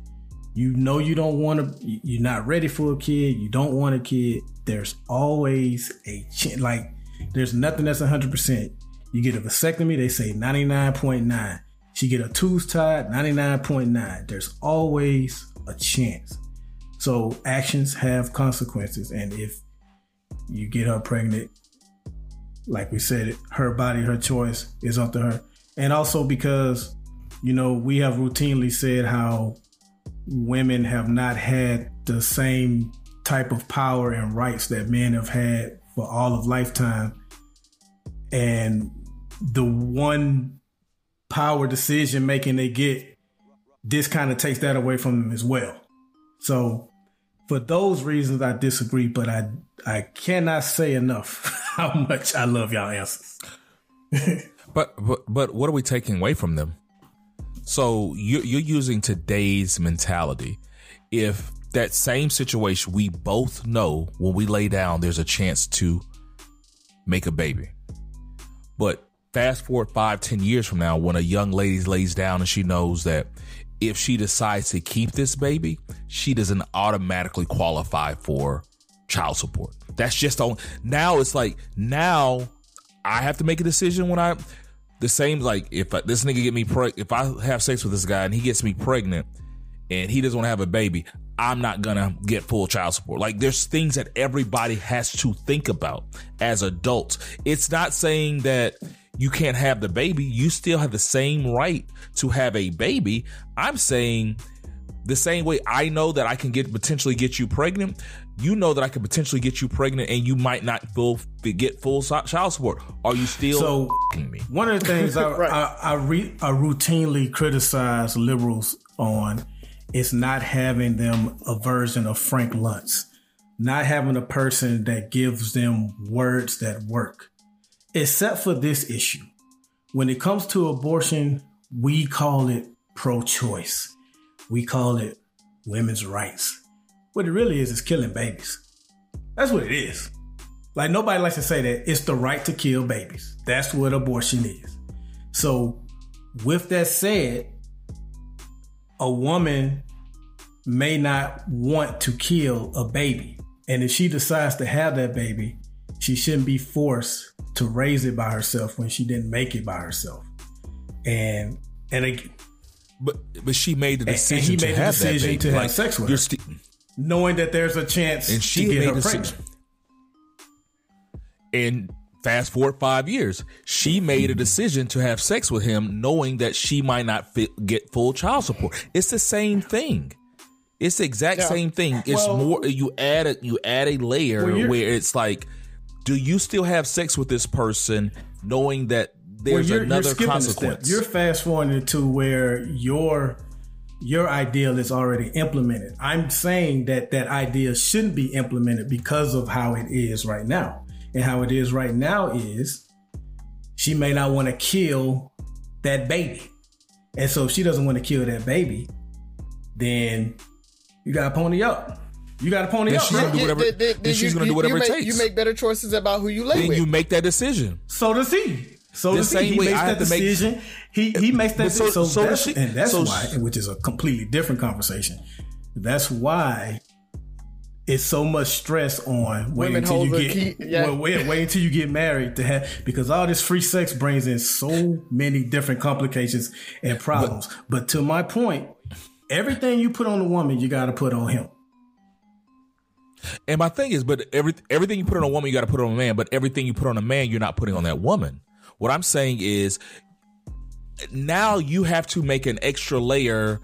you know you don't want to you're not ready for a kid, you don't want a kid, there's always a chance like there's nothing that's 100%. You get a vasectomy, they say 99.9. She get a tubes tied, 99.9. There's always a chance. So actions have consequences. And if you get her pregnant, like we said, her body, her choice is up to her. And also because, you know, we have routinely said how women have not had the same type of power and rights that men have had for all of lifetime. And the one power decision making they get, this kind of takes that away from them as well. So for those reasons, I disagree, but I I cannot say enough how much I love y'all answers. But but but what are we taking away from them? So you you're using today's mentality. If that same situation, we both know when we lay down, there's a chance to make a baby. But fast forward five, ten years from now, when a young lady lays down and she knows that if she decides to keep this baby, she doesn't automatically qualify for child support. That's just on now. It's like now I have to make a decision when I the same like if I, this nigga get me preg if I have sex with this guy and he gets me pregnant and he doesn't want to have a baby, I'm not gonna get full child support. Like there's things that everybody has to think about as adults. It's not saying that you can't have the baby. You still have the same right to have a baby. I'm saying the same way I know that I can get potentially get you pregnant. You know that I can potentially get you pregnant, and you might not full get full child support. Are you still So f***ing me? one of the things I Right. I, I, re, I routinely criticize liberals on is not having them a version of Frank Luntz, not having a person that gives them words that work. Except for this issue, when it comes to abortion, we call it pro-choice. We call it women's rights. What it really is is killing babies. That's what it is. Like nobody likes to say that it's the right to kill babies. That's what abortion is. So, with that said, a woman may not want to kill a baby. And if she decides to have that baby, she shouldn't be forced to raise it by herself when she didn't make it by herself. And and it, but but she made the and decision he to made the have decision that baby. to have Like, sex with you're her. sti- knowing that there's a chance and she to get made her pregnant. decision. And fast forward five years, she made a decision to have sex with him, knowing that she might not fit, get full child support. It's the same thing. It's the exact Yeah. same thing. It's Well- more you add a you add a layer Well, where it's like, do you still have sex with this person, knowing that there's you're, another you're skipping a step. consequence? You're fast forwarding to where your your ideal is already implemented. I'm saying that that idea shouldn't be implemented because of how it is right now. And how it is right now is she may not want to kill that baby. And so if she doesn't want to kill that baby, then you got to pony up. You got to pony Then up. she's gonna do whatever- Then- then- then then she's you- gonna do whatever you it make, takes. You make better choices about who you lay then with. you make that decision. So does he. So The does he. same He way makes I have that to make- decision. he he makes that But so- decision. So, so does that's, she- and that's so why, she- which is a completely different conversation. That's why it's so much stress on waiting Women until you hold the get key- yeah. well, wait, wait until you get married to have because all this free sex brings in so many different complications and problems. But, to my point, everything you put on the woman, you got to put on him. And my thing is, but every everything you put on a woman, you got to put on a man. But everything you put on a man, you're not putting on that woman. What I'm saying is, now you have to make an extra layer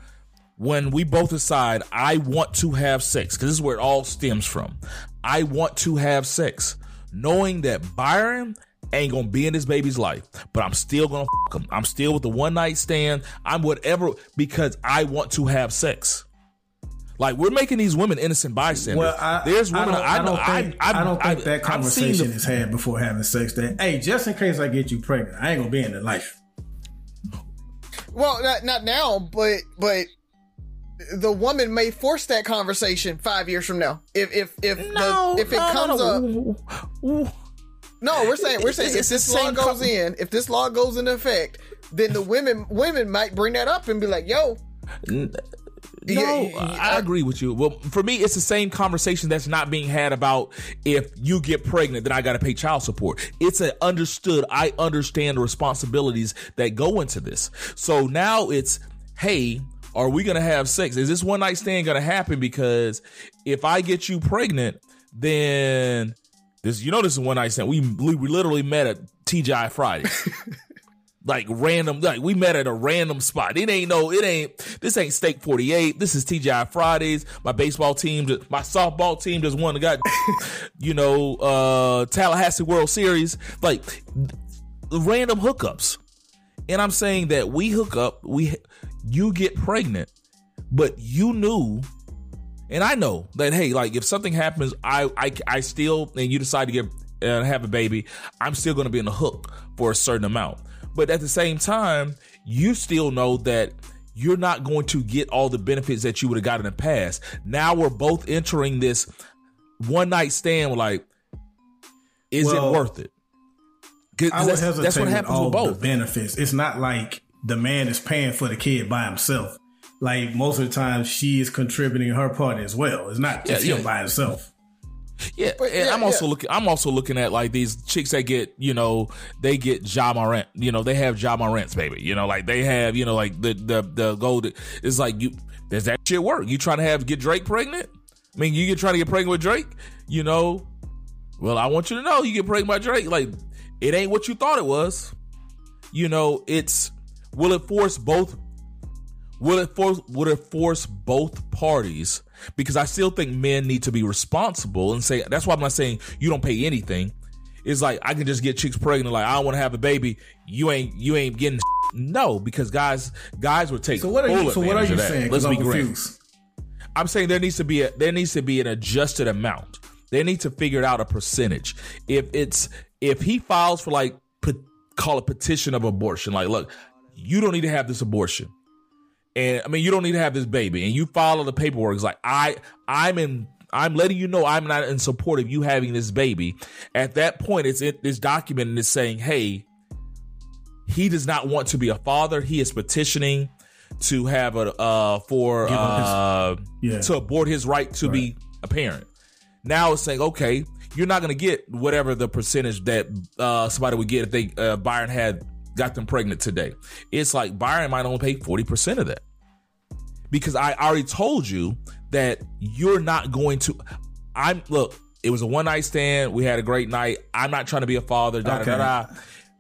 when we both decide I want to have sex because this is where it all stems from. I want to have sex, knowing that Byron ain't gonna be in this baby's life, but I'm still gonna fuck him. I'm still with the one night stand. I'm whatever because I want to have sex. Like we're making these women innocent bystanders. Well, I, There's I women don't, I, I don't think, I, I, don't think that conversation the- is had before having sex. That hey, just in case I get you pregnant, I ain't gonna be in the life. Well, not, not now, but but the woman may force that conversation five years from now. If if if No, the, if it no, comes no, up, no. Ooh. no, we're saying we're saying It's if this law goes com- in, if this law goes into effect, then the women women might bring that up and be like, "Yo, No, Yeah, yeah, I agree with you. Well, for me, it's the same conversation that's not being had about if you get pregnant, then I got to pay child support. It's an understood. I understand the responsibilities that go into this. So now it's, hey, are we going to have sex? Is this one night stand going to happen? Because if I get you pregnant, then this, you know, this is one night stand. We we literally met at TGI Friday. like random like we met at a random spot. It ain't no it ain't this ain't steak 48 this is tgi fridays. My baseball team my softball team just won the got you know uh tallahassee world series. Like random hookups. And i'm saying that we hook up we you get pregnant but you knew and I know that hey, like if something happens, I I, I still and you decide to get uh, have a baby, I'm still going to be in the hook for a certain amount. But at the same time, you still know that you're not going to get all the benefits that you would have got in the past. Now we're both entering this one night stand. Like, is Well, it worth it? I would that's, hesitate that's what happens all with both. the benefits. It's not like the man is paying for the kid by himself. Like most of the time, she is contributing her part as well. It's not just Yeah, him yeah. by himself. Yeah, But and yeah, I'm also yeah. looking. I'm also looking at like these chicks that get, you know, they get Ja Morant. You know, they have Ja Morant's baby. You know, like they have, you know, like the the the gold. It's like you. Does that shit work? You trying to have get Drake pregnant? I mean, you get trying to get pregnant with Drake. You know, well, I want you to know you get pregnant by Drake. Like, it ain't what you thought it was. You know, it's will it force both Will it force would it force both parties? Because I still think men need to be responsible and say that's why I'm not saying you don't pay anything. It's like I can just get chicks pregnant, like I don't want to have a baby. You ain't you ain't getting no because guys guys would take So what are you? So what are you saying? Let's be I'm great. confused. I'm saying there needs to be a there needs to be an adjusted amount. They need to figure out a percentage. If it's if he files for like call a petition of abortion, like look, you don't need to have this abortion, and I mean you don't need to have this baby, and you follow the paperwork. It's like I I'm in. I'm letting you know I'm not in support of you having this baby. At that point, it's it, it's documented and it's saying, hey, he does not want to be a father. He is petitioning to have a uh for uh Yeah. to abort his right to be a parent. Now it's saying, okay, you're not going to get whatever the percentage that uh, somebody would get if they uh, Byron had got them pregnant today. It's like Byron might only pay 40% of that. Because I already told you that you're not going to I'm look, it was a one night stand. We had a great night. I'm not trying to be a father, da Okay. da da. da.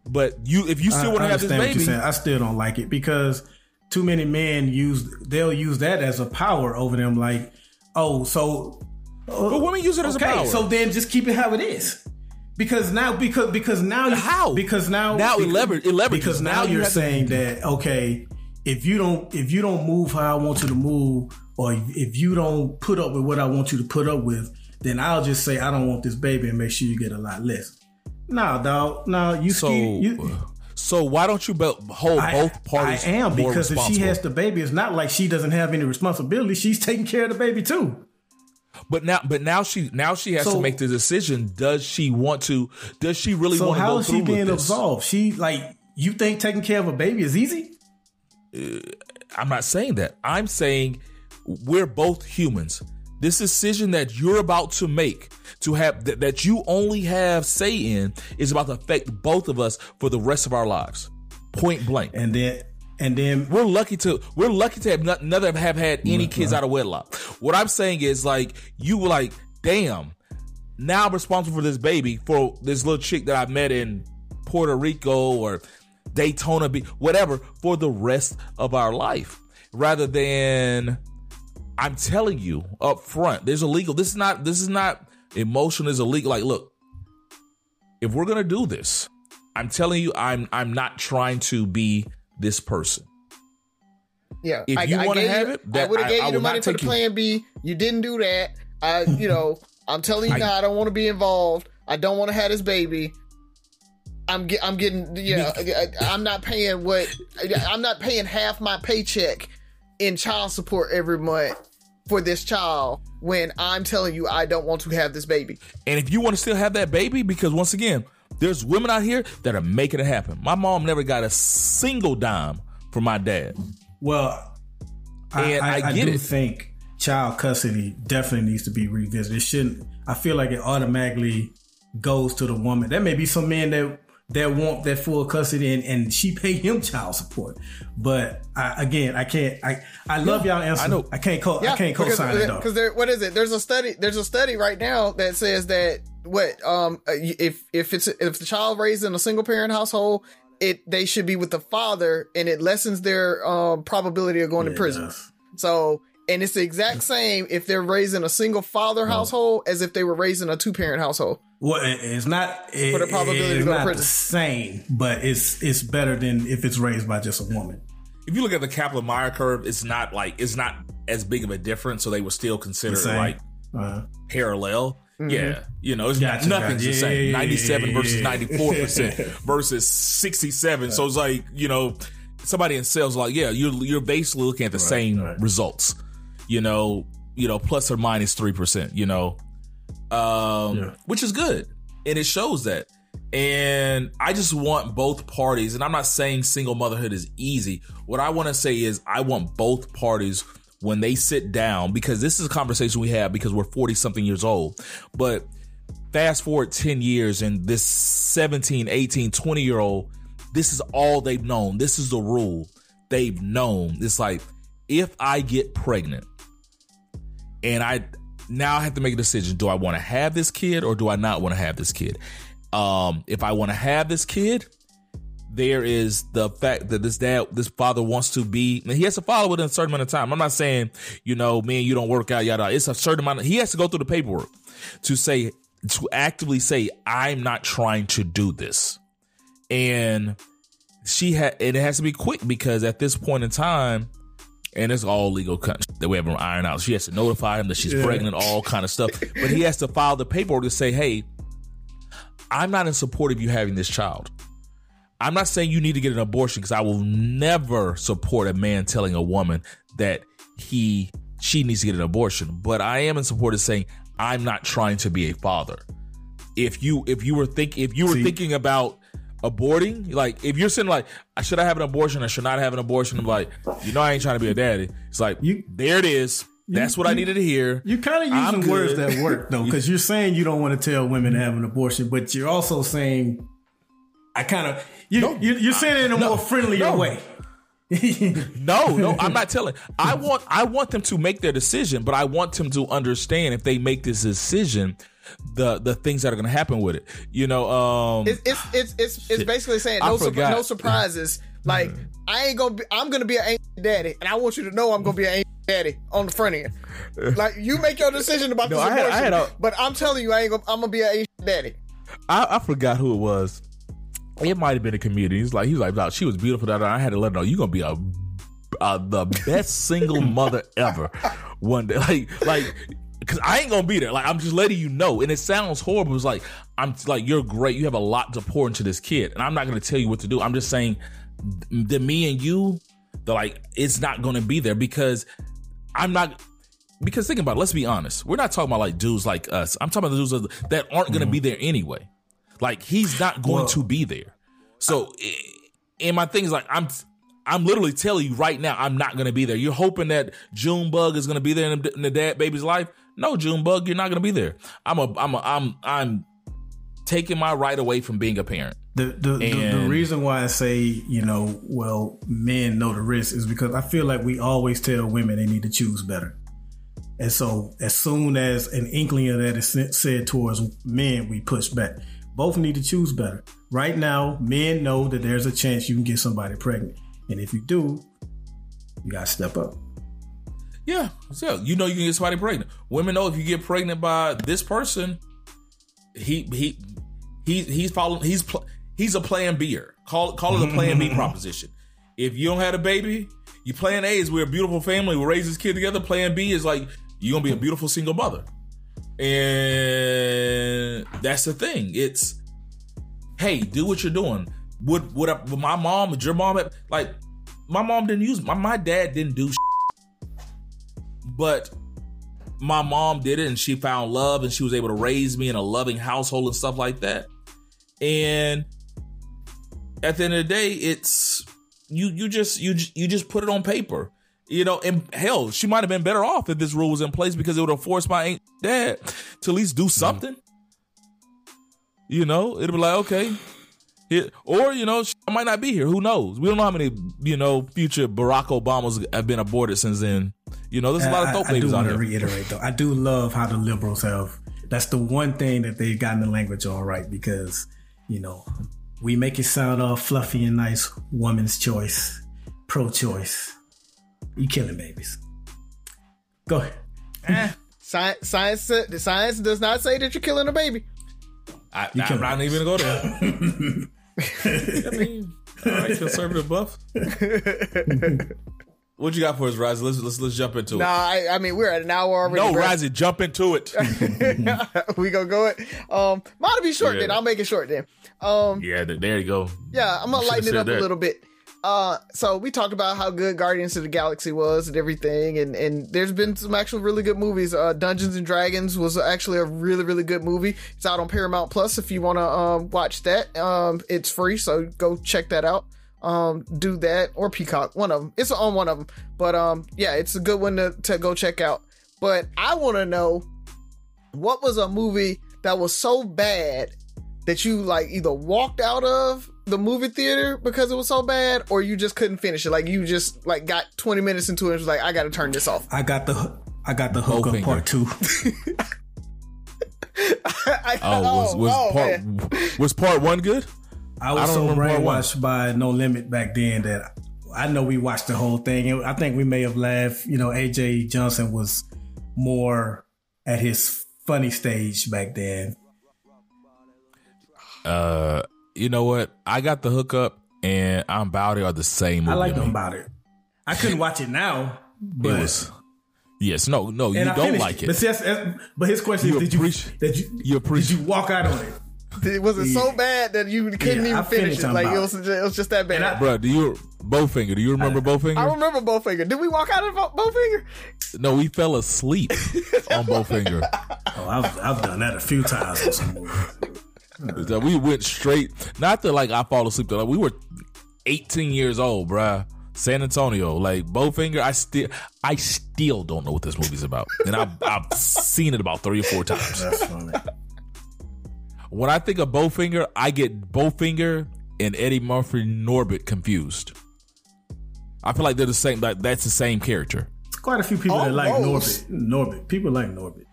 But you if you still want to have this understand what you're baby. I still don't like it because too many men use they'll use that as a power over them. Like, oh, so but women use it as okay, a power. so then just keep it how it is. Because now, because because now, you- How? Because now, Now it because, it leverages. Because now, Now you you're to- saying that okay, if you don't if you don't move how I want you to move, or if you don't put up with what I want you to put up with, then I'll just say I don't want this baby and make sure you get a lot less. No, dog. No, you so ski- you, so why don't you hold both parties I am because if she has the baby, it's not like she doesn't have any responsibility. She's taking care of the baby too. But now, but now she now she has So- to make the decision. Does she want to? Does she really So want to how go is through she with being absolved? She like you think taking care of a baby is easy? Uh, I'm not saying that. I'm saying we're both humans. This decision that you're about to make to have that, that you only have say in is about to affect both of us for the rest of our lives. Point blank. And then and then We're lucky to we're lucky to have not, never have had any kids out of wedlock. What I'm saying is like you were like, damn, now I'm responsible for this baby for this little chick that I met in Puerto Rico or Daytona Beach, whatever, for the rest of our life. Rather than I'm telling you up front, there's a legal. This is not this is not emotion. is illegal. Like, look, if we're gonna do this, I'm telling you, I'm I'm not trying to be this person. Yeah. If you wanna have you- it, I would have I- gave I you the money for the you- plan B. You didn't do that. I, you know, I'm telling you I- now, I don't want to be involved. I don't want to have this baby. I'm get, I'm getting, yeah, I- I'm not paying what, I'm not paying half my paycheck in child support every month for this child when I'm telling you I don't want to have this baby. And if you want to still have that baby, because once again, there's women out here that are making it happen. My mom never got a single dime from my dad. well I, And I, I I do it. think child custody definitely needs to be revisited. It shouldn't I feel like it automatically goes to the woman. There may be some men that that want that full custody and, and she pay him child support. But I, again, I can't I I love y'all answer. I know. I can't co I can't because, co-sign it uh, though. Because there, what is it? There's a study. There's a study right now that says that what um uh, if if it's if the child raised in a single parent household, it they should be with the father, and it lessens their um probability of going to prison. So. And it's the exact same if they're raised in a single father household as if they were raised in a two parent household. Well, it's not. It, For the probability to it's go to not prison. the same, but it's it's better than if it's raised by just a woman. If you look at the Kaplan-Meier curve, it's not like it's not as big of a difference, so they would still consider The it like Uh, parallel. Mm-hmm. Yeah, you know, it's Gotcha, nothing's gotcha. the same. Yeah, yeah, yeah, Ninety-seven yeah, versus yeah. ninety-four percent versus sixty-seven. So it's like you know, somebody in sales like, yeah, you're you're basically looking at the same right. results. You know, you know, plus or minus three percent. You know, um, Yeah. which is good, and it shows that. And I just want both parties, and I'm not saying single motherhood is easy. What I want to say is I want both parties when they sit down, because this is a conversation we have because we're 40 something years old. But fast forward 10 years, and this 17, 18, 20 year old, this is all they've known. This is the rule they've known. It's like, if I get pregnant and I now I have to make a decision do I want to have this kid or do I not want to have this kid? Um, if I want to have this kid, there is the fact that this dad, this father wants to be, and he has to follow within a certain amount of time. I'm not saying, you know, me and you don't work out, yada. It's a certain amount. Of, he has to go through the paperwork to say, to actively say, I'm not trying to do this. And she had, and it has to be quick because at this point in time, and it's all legal country that we haven't ironed out. She has to notify him that she's pregnant, all kind of stuff. But he has to file the paperwork to say, hey, I'm not in support of you having this child. I'm not saying you need to get an abortion because I will never support a man telling a woman that he she needs to get an abortion. But I am in support of saying I'm not trying to be a father. If you if you were think if you were See- thinking about aborting, like if you're saying like I should I have an abortion, I should not have an abortion, I'm like, you know I ain't trying to be a daddy. It's like You- there it is. That's what I needed to hear. You're kind of using words that work though, because you're saying you don't want to tell women to have an abortion, but you're also saying I kind of you, No. you you're saying it in a No. more friendlier No. way. No, no, I'm not telling. I want I want them to make their decision, but I want them to understand if they make this decision, the the things that are going to happen with it. You know, um, It's it's it's it's, it's basically saying no sur- forgot. no surprises. Like I ain't gonna be. I'm gonna be an angry daddy, and I want you to know I'm gonna be an angry daddy on the front end. Like you make your decision about No, this I had- I had a- but I'm telling you, I ain't gonna. I'm gonna be an angry daddy. I, I forgot who it was. It might have been a comedian. He's like, he was like, "Wow, she was beautiful. da." I had to let her know you're gonna be a, uh the best single mother ever one day. Like, like, because I ain't gonna be there. Like, I'm just letting you know. And it sounds horrible. It's like I'm like, you're great. You have a lot to pour into this kid, and I'm not gonna tell you what to do. I'm just saying, the me and you, the like, it's not gonna be there because I'm not. Because think about it, let's be honest. We're not talking about like dudes like us. I'm talking about the dudes that aren't going to be there anyway. Like he's not going Well- to be there. So, and my thing is like I'm, I'm literally telling you right now, I'm not going to be there. You're hoping that Junebug is going to be there in the, in the dad baby's life. No, Junebug, you're not going to be there. I'm a, I'm a, I'm, I'm taking my right away from being a parent. The the, the the reason why I say you know well men know the risk is because I feel like we always tell women they need to choose better, and so as soon as an inkling of that is said towards men, we push back. Both need to choose better. Right now, men know that there's a chance you can get somebody pregnant, and if you do, you gotta step up. Yeah, so you know you can get somebody pregnant. Women know if you get pregnant by this person, he he he he's following he's pl- he's a plan B'er. Call call it a plan B proposition. If you don't have a baby, you plan A is we're a beautiful family, we raise this kid together. Plan B is like you're gonna be a beautiful single mother. And that's the thing. It's hey, do what you're doing. Would would, I, would my mom, would your mom like my mom didn't use my my dad didn't do but my mom did it and she found love and she was able to raise me in a loving household and stuff like that and at the end of the day it's you you just you you just put it on paper you know and hell she might have been better off if this rule was in place because it would have forced my aunt dad to at least do mm-hmm. something you know it'd be like okay here, or you know, I might not be here. Who knows? We don't know how many you know future Barack Obamas have been aborted since then. You know, there's a lot of thought I, I do want to reiterate though. I do love how the liberals have. That's the one thing that they've gotten the language all right because you know we make it sound all fluffy and nice. Woman's choice, pro-choice. You killing babies. Go ahead. Science, science, the science does not say that you're killing a baby. I, You I'm killing not even gonna go there. I mean, all right, conservative buff. what you got for us, Raz? Let's let's let's jump into it. Nah, I, I mean we're at an hour already. No, bro. Jump into it. we gonna go it. Um, might be short Yeah. then. I'll make it short then. Um, yeah, there you go. yeah, I'm gonna lighten it up said a little bit. Uh, so we talked about how good Guardians of the Galaxy was and everything, and and there's been some actual really good movies. Uh, Dungeons and Dragons was actually a really really good movie. It's out on Paramount Plus if you want to um watch that. Um, it's free, so go check that out. Um, do that or Peacock, one of them. It's on one of them, but um, yeah, it's a good one to to go check out. But I want to know what was a movie that was so bad that you like either walked out of the movie theater because it was so bad or you just couldn't finish it like you just like got 20 minutes into it and was like i gotta turn this off I got the I got the hookup Bowfinger. part two. I, Oh, was was oh, part man. was part one good? I I was don't so remember part one. brainwashed by No Limit back then that I know we watched the whole thing, and I think we may have laughed. You know, AJ Johnson was more at his funny stage back then. Uh, you know what? I got the hookup, and I'm about it are the same. I like them about it. I couldn't watch it now, but It was. Yes, no, no, you I don't like it. But, see, that's- that's- but his question You is, did you, appreciate- did you, you did appreciate- you walk out on it? It was it so bad that you couldn't Yeah, I even finish it like it about was, it was just that bad And I- Bro, do you Bowfinger? Do you remember Bowfinger? I remember Bowfinger. Did we walk out of Bow- Bowfinger? no, we fell asleep on Bowfinger. Oh, I've, I've done that a few times on some movies. That we went straight. Not that like I fall asleep. Though, like, we were 18 years old, bruh. San Antonio, like Bowfinger. I still, I still don't know what this movie's about, and I've, I've seen it about three or four times. That's funny. When I think of Bowfinger, I get Bowfinger and Eddie Murphy Norbit confused. I feel like they're the same. Like that's the same character. Quite a few people that oh, like Norbit. Norbit. People like Norbit.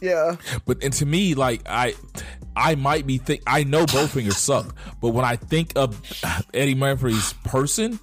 Yeah. But and to me, like I, I might be think I know Bowfinger suck, but when I think of Eddie Murphy's person,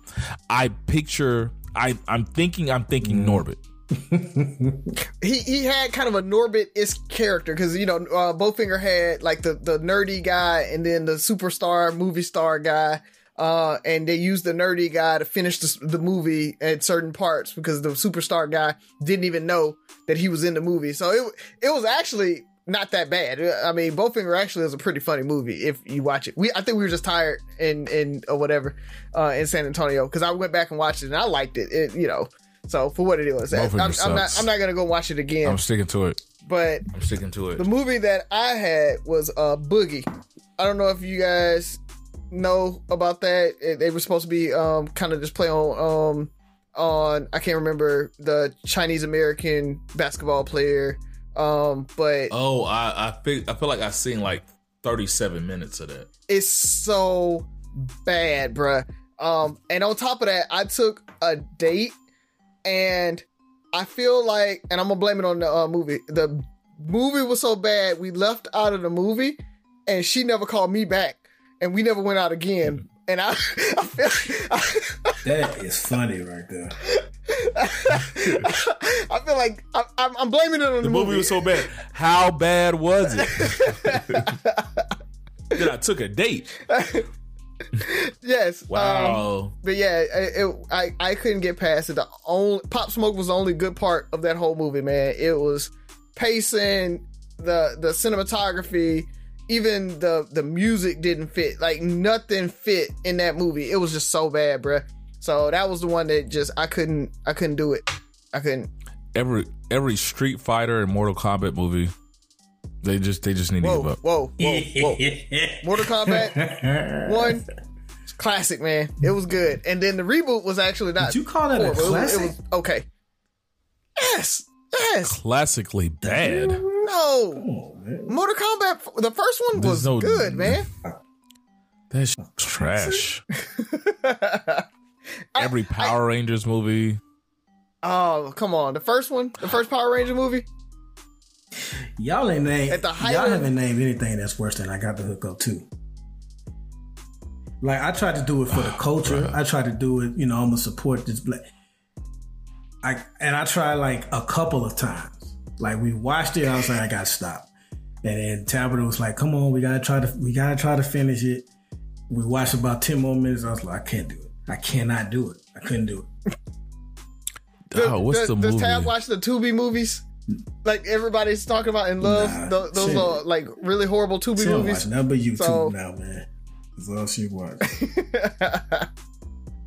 I picture I I'm thinking I'm thinking Norbit. he he had kind of a Norbit isk character because you know uh, Bowfinger had like the the nerdy guy and then the superstar movie star guy. Uh, and they used the nerdy guy to finish the, the movie at certain parts because the superstar guy didn't even know that he was in the movie. So it it was actually not that bad. I mean, Bowfinger actually is a pretty funny movie if you watch it. We I think we were just tired in in or whatever uh, in San Antonio because I went back and watched it and I liked it. it you know, so for what it is, I'm, I'm not. I'm not gonna go watch it again. I'm sticking to it. but I'm sticking to it. the movie that I had was uh Boogie. I don't know if you guys know about that. They were supposed to be um kind of just play on um on I can't remember the Chinese American basketball player. Um, but Oh, I I feel I feel like I've seen like 37 minutes of that. it's so bad, bruh. Um, and on top of that, I took a date, and I feel like, and I'm gonna blame it on the uh, movie. The movie was so bad, we left out of the movie, and she never called me back, and we never went out again. And I, I feel, That is funny right there. I feel like I, I'm, I'm blaming it on the, The movie was so bad. How bad was it? then I took a date. yes. Um, Wow. But yeah, it, it, I I couldn't get past it. The only Pop Smoke was the only good part of that whole movie, man. It was pacing, the the cinematography, even the the music didn't fit. Like nothing fit in that movie. It was just so bad, bruh. So that was the one that just I couldn't I couldn't do it. I couldn't. every every Street Fighter and Mortal Kombat movie, they just they just need to give up. whoa, whoa, whoa. Mortal Kombat one, classic, man. It was good, and then the reboot was actually not. Did you call that a horrible. It was- classic? It was okay. Yes, yes. Classically bad. No, Oh, man. Mortal Kombat. The first one There's was no- good, man. That's trash. Every Power Rangers movie. Oh, come on. The first one, the first Power Ranger movie. Y'all ain't named. At the height y'all of- haven't named anything that's worse than I got the hook up too. Like I tried to do it for the ah, culture. I tried to do it. You know, I'm gonna support this black. I and I tried like a couple of times. Like we watched it. I was like, I gotta stop. And then Tabitha was like, "Come on, we gotta try to. We gotta try to finish it." We watched about ten more minutes. I was like, I can't do it. I cannot do it. I couldn't do it. oh, what's does, the does movie? Tab watch the Tubi movies? Like everybody's talking about in love. Nah, Tho- those shit. are like really horrible Tubi She don't movies. watch nothing but YouTube So- now, man. That's all she watch.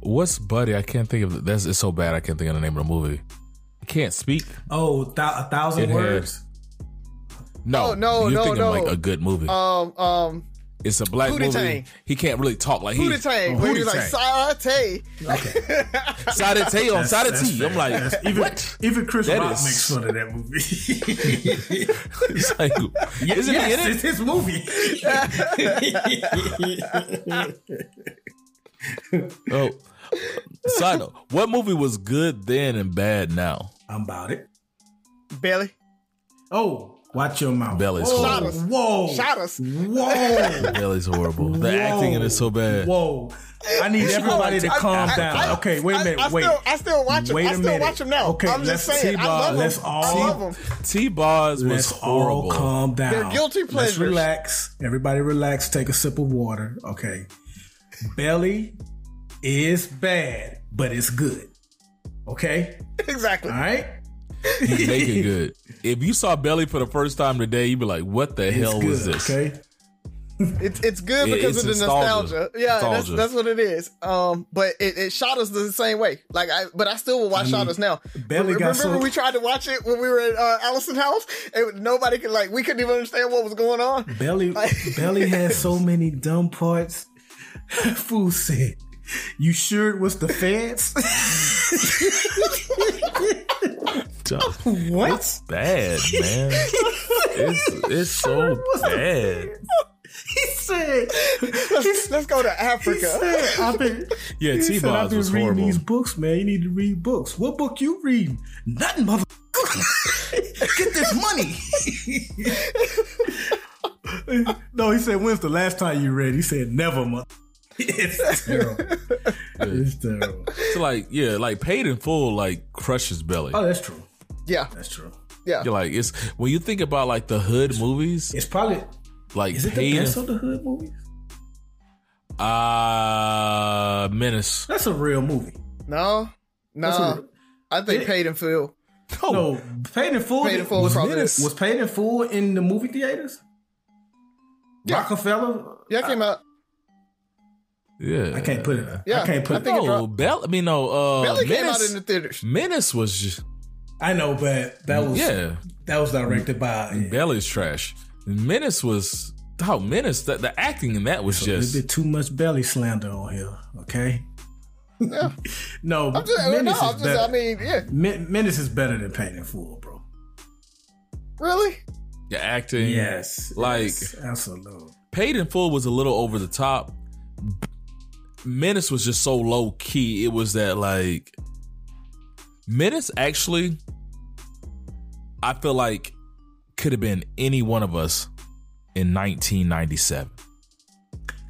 What's Buddy? I can't think of the, that's. It's so bad. I can't think of the name of the movie. I can't speak. Oh, thou- a thousand It had- words. No, Oh, no, You're no, thinking no. like a good movie. um, um, it's a black Pootie movie. Tang. He can't really talk like he. Pootie Tang, where he was like Saute. Okay. Side Tay on That's- side of that's T. I'm like, That's- even what? even Chris That Rock is- makes fun of that movie. It's like, isn't yes, he in it? it's his movie. Oh, side note. What movie was good then and bad now? I'm about it. Belly. Oh, watch your mouth. Belly's Whoa, Shot us. whoa, Shot us. whoa, Belly's horrible. The Whoa. acting in it is so bad. whoa. I need everybody to I- calm I- down. I- okay, wait a I- minute. I, wait. Still, I still watch him. Wait I a still minute. watch him now. Okay, I'm just let's- saying. I love let's him. all- I love him. T Boz was Let's horrible. all calm down. They're guilty Let's relax. Everybody relax. Take a sip of water. Okay. Belly is bad, but it's good. Okay? Exactly. All right? He make it good. If you saw Belly for the first time today, you'd be like, "What the It's hell good. was this?" Okay? It's it's good It- because it's of the nostalgia. nostalgia. Yeah, that's Nostalgia. that's what it is. Um, but it, it shot us the same way. Like I, but I still will watch I mean, shot us now. Belly got Remember so- we tried to watch it when we were at uh, Allison House, and nobody could like we couldn't even understand what was going on. Belly Belly has so many dumb parts. Fool said You sure it was the feds? what? It's bad, man. it's it's so bad. He said. let's, let's go to He Africa. said, I've been, Yeah, he said, T-Boz I've been was reading horrible. these books, man. You need to read books. What book you reading? Nothing, mother. Get this money. no, he said, when's the last time you read? He said, never, mother. It's terrible. It's terrible. So like, yeah, like paid in full, like crushes belly. Oh, that's true. Yeah, That's true. yeah. You're like it's when you think about like the hood movies, It's probably like is it the paid best of the hood movies? uh menace. That's a real movie. No, That's no. I think It- paid in full. Oh, No, Paid in Full. Paid in Full was, probably Menace. was Paid in Full in the movie theaters. Yeah. Rockefeller. Yeah, it came out. yeah. I can't put it. Yeah, I can't put I it. think it No, dropped- Bell. I mean, no. Uh, Belly came out in the theaters. Menace was just I know, but that was yeah. that was directed by Belly's trash. Menace was oh Menace. The, the acting in that was a just little bit too much belly slander on here. Okay. Yeah. No, I'm just, no, Menace I'm is just, better. I mean, yeah. Men- Menace is better than Paid in Full, bro. Really? the acting. Yes, Like- yes, absolutely. Paid in Full was a little over the top. Menace was just so low key. It was that like Menace actually, I feel like could have been any one of us in 1997.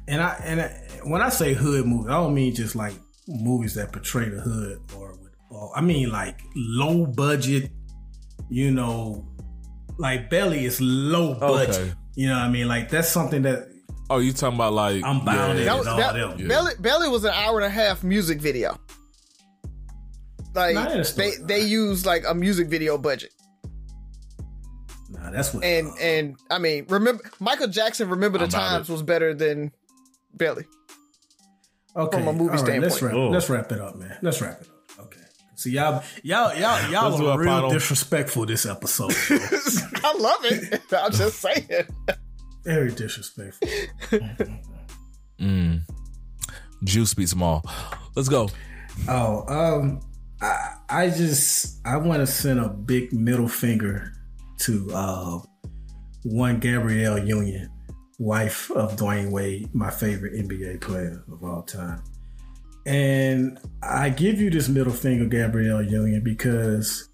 And I and I, when I say hood movie, I don't mean just like movies that portray the hood or, with- or I mean like low budget, you know, like Belly is low budget. Okay. You know what I mean? Like that's something that Oh, you talking about like I'm bound yeah, in. That was, all that, them. Yeah. Belly, Belly was an hour and a half music video. Like they not- they used like a music video budget, nah, that's what and uh, and I mean remember Michael Jackson Remember the I'm Times it. was better than Belly. okay, from a movie all right, Let's standpoint. wrap, Oh. let's wrap it up, man. Let's wrap it up. Okay. See y'all, y'all, y'all, y'all are real final- disrespectful this episode. I love it. I'm just saying. Very disrespectful. Mm. Juice beats them all. Let's go. Oh, um, I, I just I want to send a big middle finger to uh, one Gabrielle Union, wife of Dwyane Wade, my favorite NBA player of all time. And I give you this middle finger, Gabrielle Union, because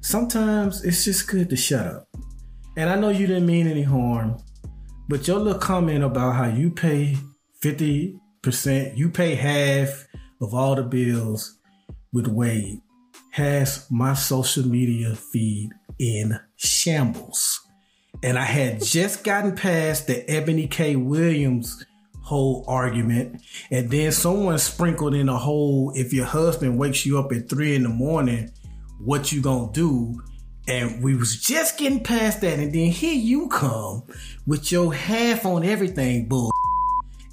sometimes it's just good to shut up. And I know you didn't mean any harm, but your little comment about how you pay 50%, you pay half of all the bills with Wade has my social media feed in shambles. And I had just gotten past the Eboni K. Williams whole argument. And then someone sprinkled in a whole if your husband wakes you up at three in the morning, what you gonna do? And we was just getting past that, and then here you come with your half on everything bull.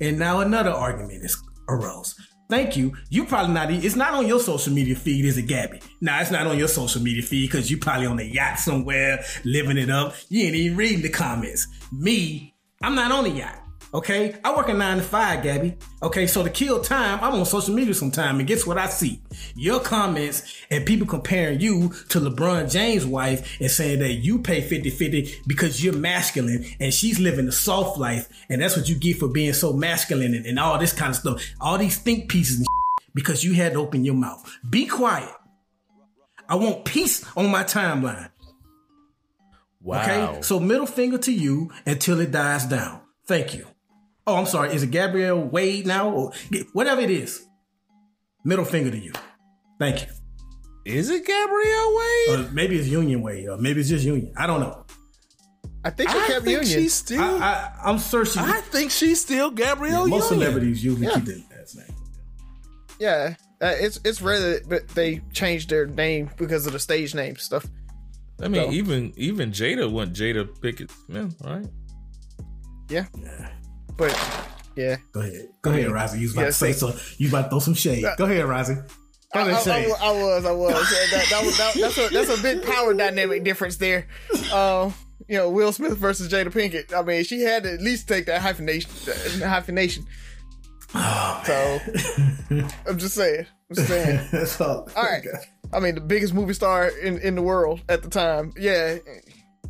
And now another argument is arose. Thank you. You probably not. It's not on your social media feed, is it, Gabby? Nah, it's not on your social media feed because you probably on a yacht somewhere living it up. You ain't even reading the comments. Me, I'm not on a yacht. Okay, I work a nine to five, Gabby. Okay, so to kill time, I'm on social media sometime, and guess what I see? Your comments and people comparing you to LeBron James' wife and saying that you pay 50 50 because you're masculine and she's living the soft life, and that's what you get for being so masculine and, and all this kind of stuff. All these think pieces and because you had to open your mouth. Be quiet. I want peace on my timeline. Wow. Okay, so middle finger to you until it dies down. Thank you. Oh, I'm sorry. Is it Gabrielle Wade now or whatever it is? Middle finger to you. Thank you. Is it Gabrielle Wade? Or maybe it's Union Wade, or maybe it's just Union. I don't know. I think she I kept think Union. she's still. I, I, I, I'm searching. think she's still Gabrielle most Union. celebrities usually Yeah. keep their last name. Yeah, uh, it's it's rare that but they changed their name because of the stage name stuff. I mean, So- even even Jada went Jada Pinkett Smith, right? Yeah, Yeah. But yeah, Go ahead. Go ahead, Razi. You was about Yeah, to say so. You about to throw some shade. Go ahead, Razi. Go I, I- shade. I- I was, I was. Yeah, that, that was that, that's a that's a big power dynamic difference there. Um, you know, Will Smith versus Jada Pinkett. I mean, she had to at least take that hyphenation. uh, Hyphenation. Oh, so I'm just saying. I'm just saying. That's all. All right. I mean, the biggest movie star in, in the world at the time. Yeah,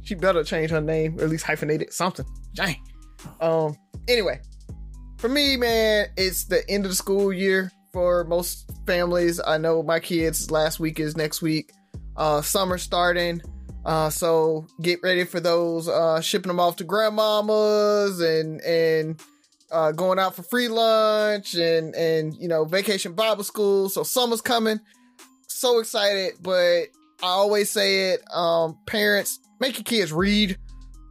she better change her name, or at least hyphenate it, something. Dang. Um. Anyway, for me, man, it's the end of the school year for most families. I know my kids' last week is next week. Uh, summer starting. Uh, so get ready for those. Uh, shipping them off to grandmamas and and uh, going out for free lunch and and you know vacation Bible school. So summer's coming. So excited, but I always say it. Um, parents, make your kids read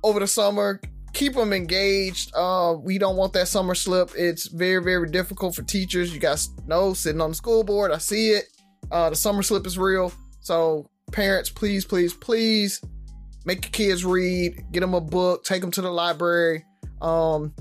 over the summer. Keep them engaged. Uh, we don't want that summer slip. It's very very difficult for teachers. You guys know sitting on the school board. I see it. Uh, the summer slip is real. So parents, please, please, please make your kids read. Get them a book. Take them to the library. Um,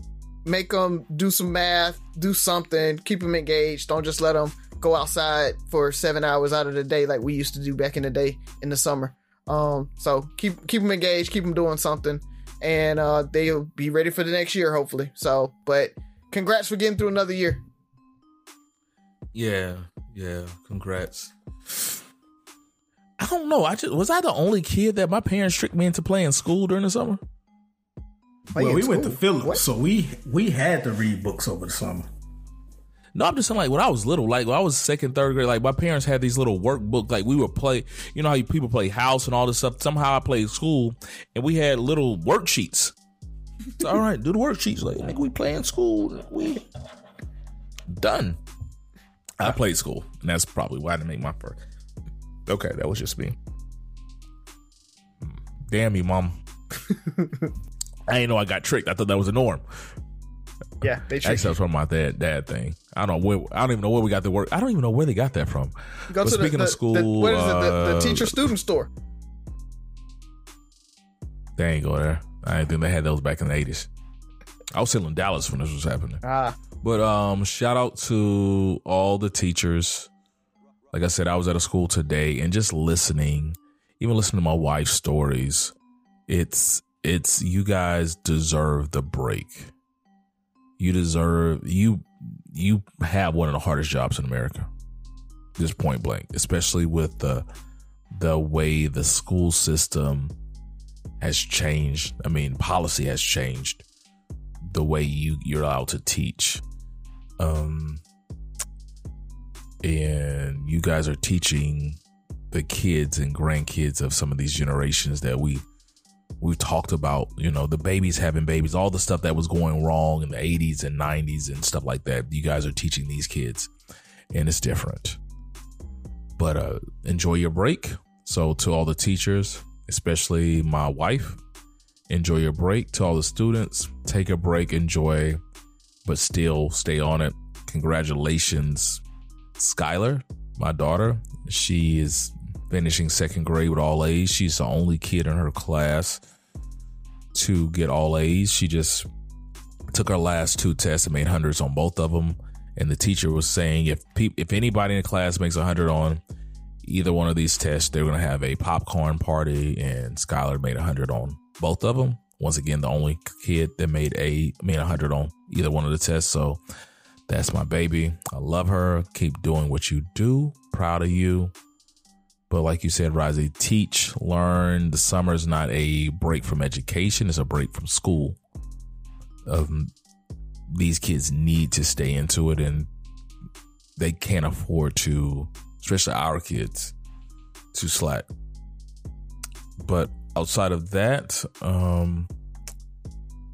make them do some math, do something, keep them engaged. Don't just let them go outside for seven hours out of the day like we used to do back in the day in the summer. Um, so keep keep them engaged, keep them doing something, and uh, they'll be ready for the next year hopefully. So, but congrats for getting through another year. Yeah, yeah, congrats. I don't know. I just was I the only kid that my parents tricked me into playing school during the summer. Well, we went to Phillips, so we we had to read books over the summer. No, I'm just saying, like when I was little, like when I was second, third grade, like my parents had these little workbooks. Like we would play, you know how people play house and all this stuff. Somehow I played school, and we had little worksheets. So, all right, do the worksheets. Like, like we play in school. We done. I played school, and that's probably why I didn't make my first. Okay, that was just me. Damn you, mom. I didn't know I got tricked. I thought that was a norm. Yeah, they tricked Actually, that was from my dad dad thing. I don't know where. I don't even know where we got the work. I don't even know where they got that from. Go But to speaking the, of school, the, what is it? The, the uh, teacher student store. They ain't go there. I didn't think they had those back in the eighties. I was still in Dallas when this was happening. Ah, But um, shout out to all the teachers. Like I said, I was at a school today and just listening, even listening to my wife's stories. It's it's you guys deserve the break. You deserve you you have one of the hardest jobs in America. Just point blank, especially with the the way the school system has changed. I mean, policy has changed. The way you you're allowed to teach um and you guys are teaching the kids and grandkids of some of these generations that we we talked about you know the babies having babies all the stuff that was going wrong in the 80s and 90s and stuff like that you guys are teaching these kids and it's different but uh enjoy your break so to all the teachers especially my wife enjoy your break to all the students take a break enjoy but still stay on it. Congratulations, Skylar, my daughter. She is finishing second grade with all A's. She's the only kid in her class to get all A's. She just took her last two tests and made hundreds on both of them. And the teacher was saying if pe- if anybody in the class makes a hundred on either one of these tests, they're going to have a popcorn party. And Skylar made a hundred on both of them. Once again, the only kid that made a made a hundred on either one of the tests. So that's my baby. I love her. Keep doing what you do. Proud of you. But like you said, Razi, teach, learn. The summer is not a break from education; it's a break from school. Um, these kids need to stay into it, and they can't afford to, especially our kids, to slack. But outside of that, um,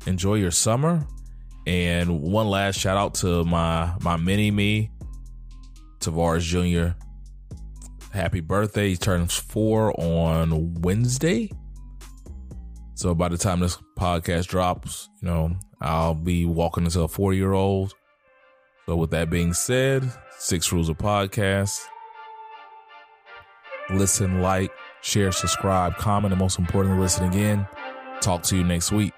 enjoy your summer. And one last shout out to my my mini me, Tavares Jr. Happy birthday! He turns four on Wednesday. So by the time this podcast drops, you know, I'll be walking into a four year old. So with that being said, six rules of podcast. Listen, like, share, subscribe, comment, and most importantly, listen again. Talk to you next week.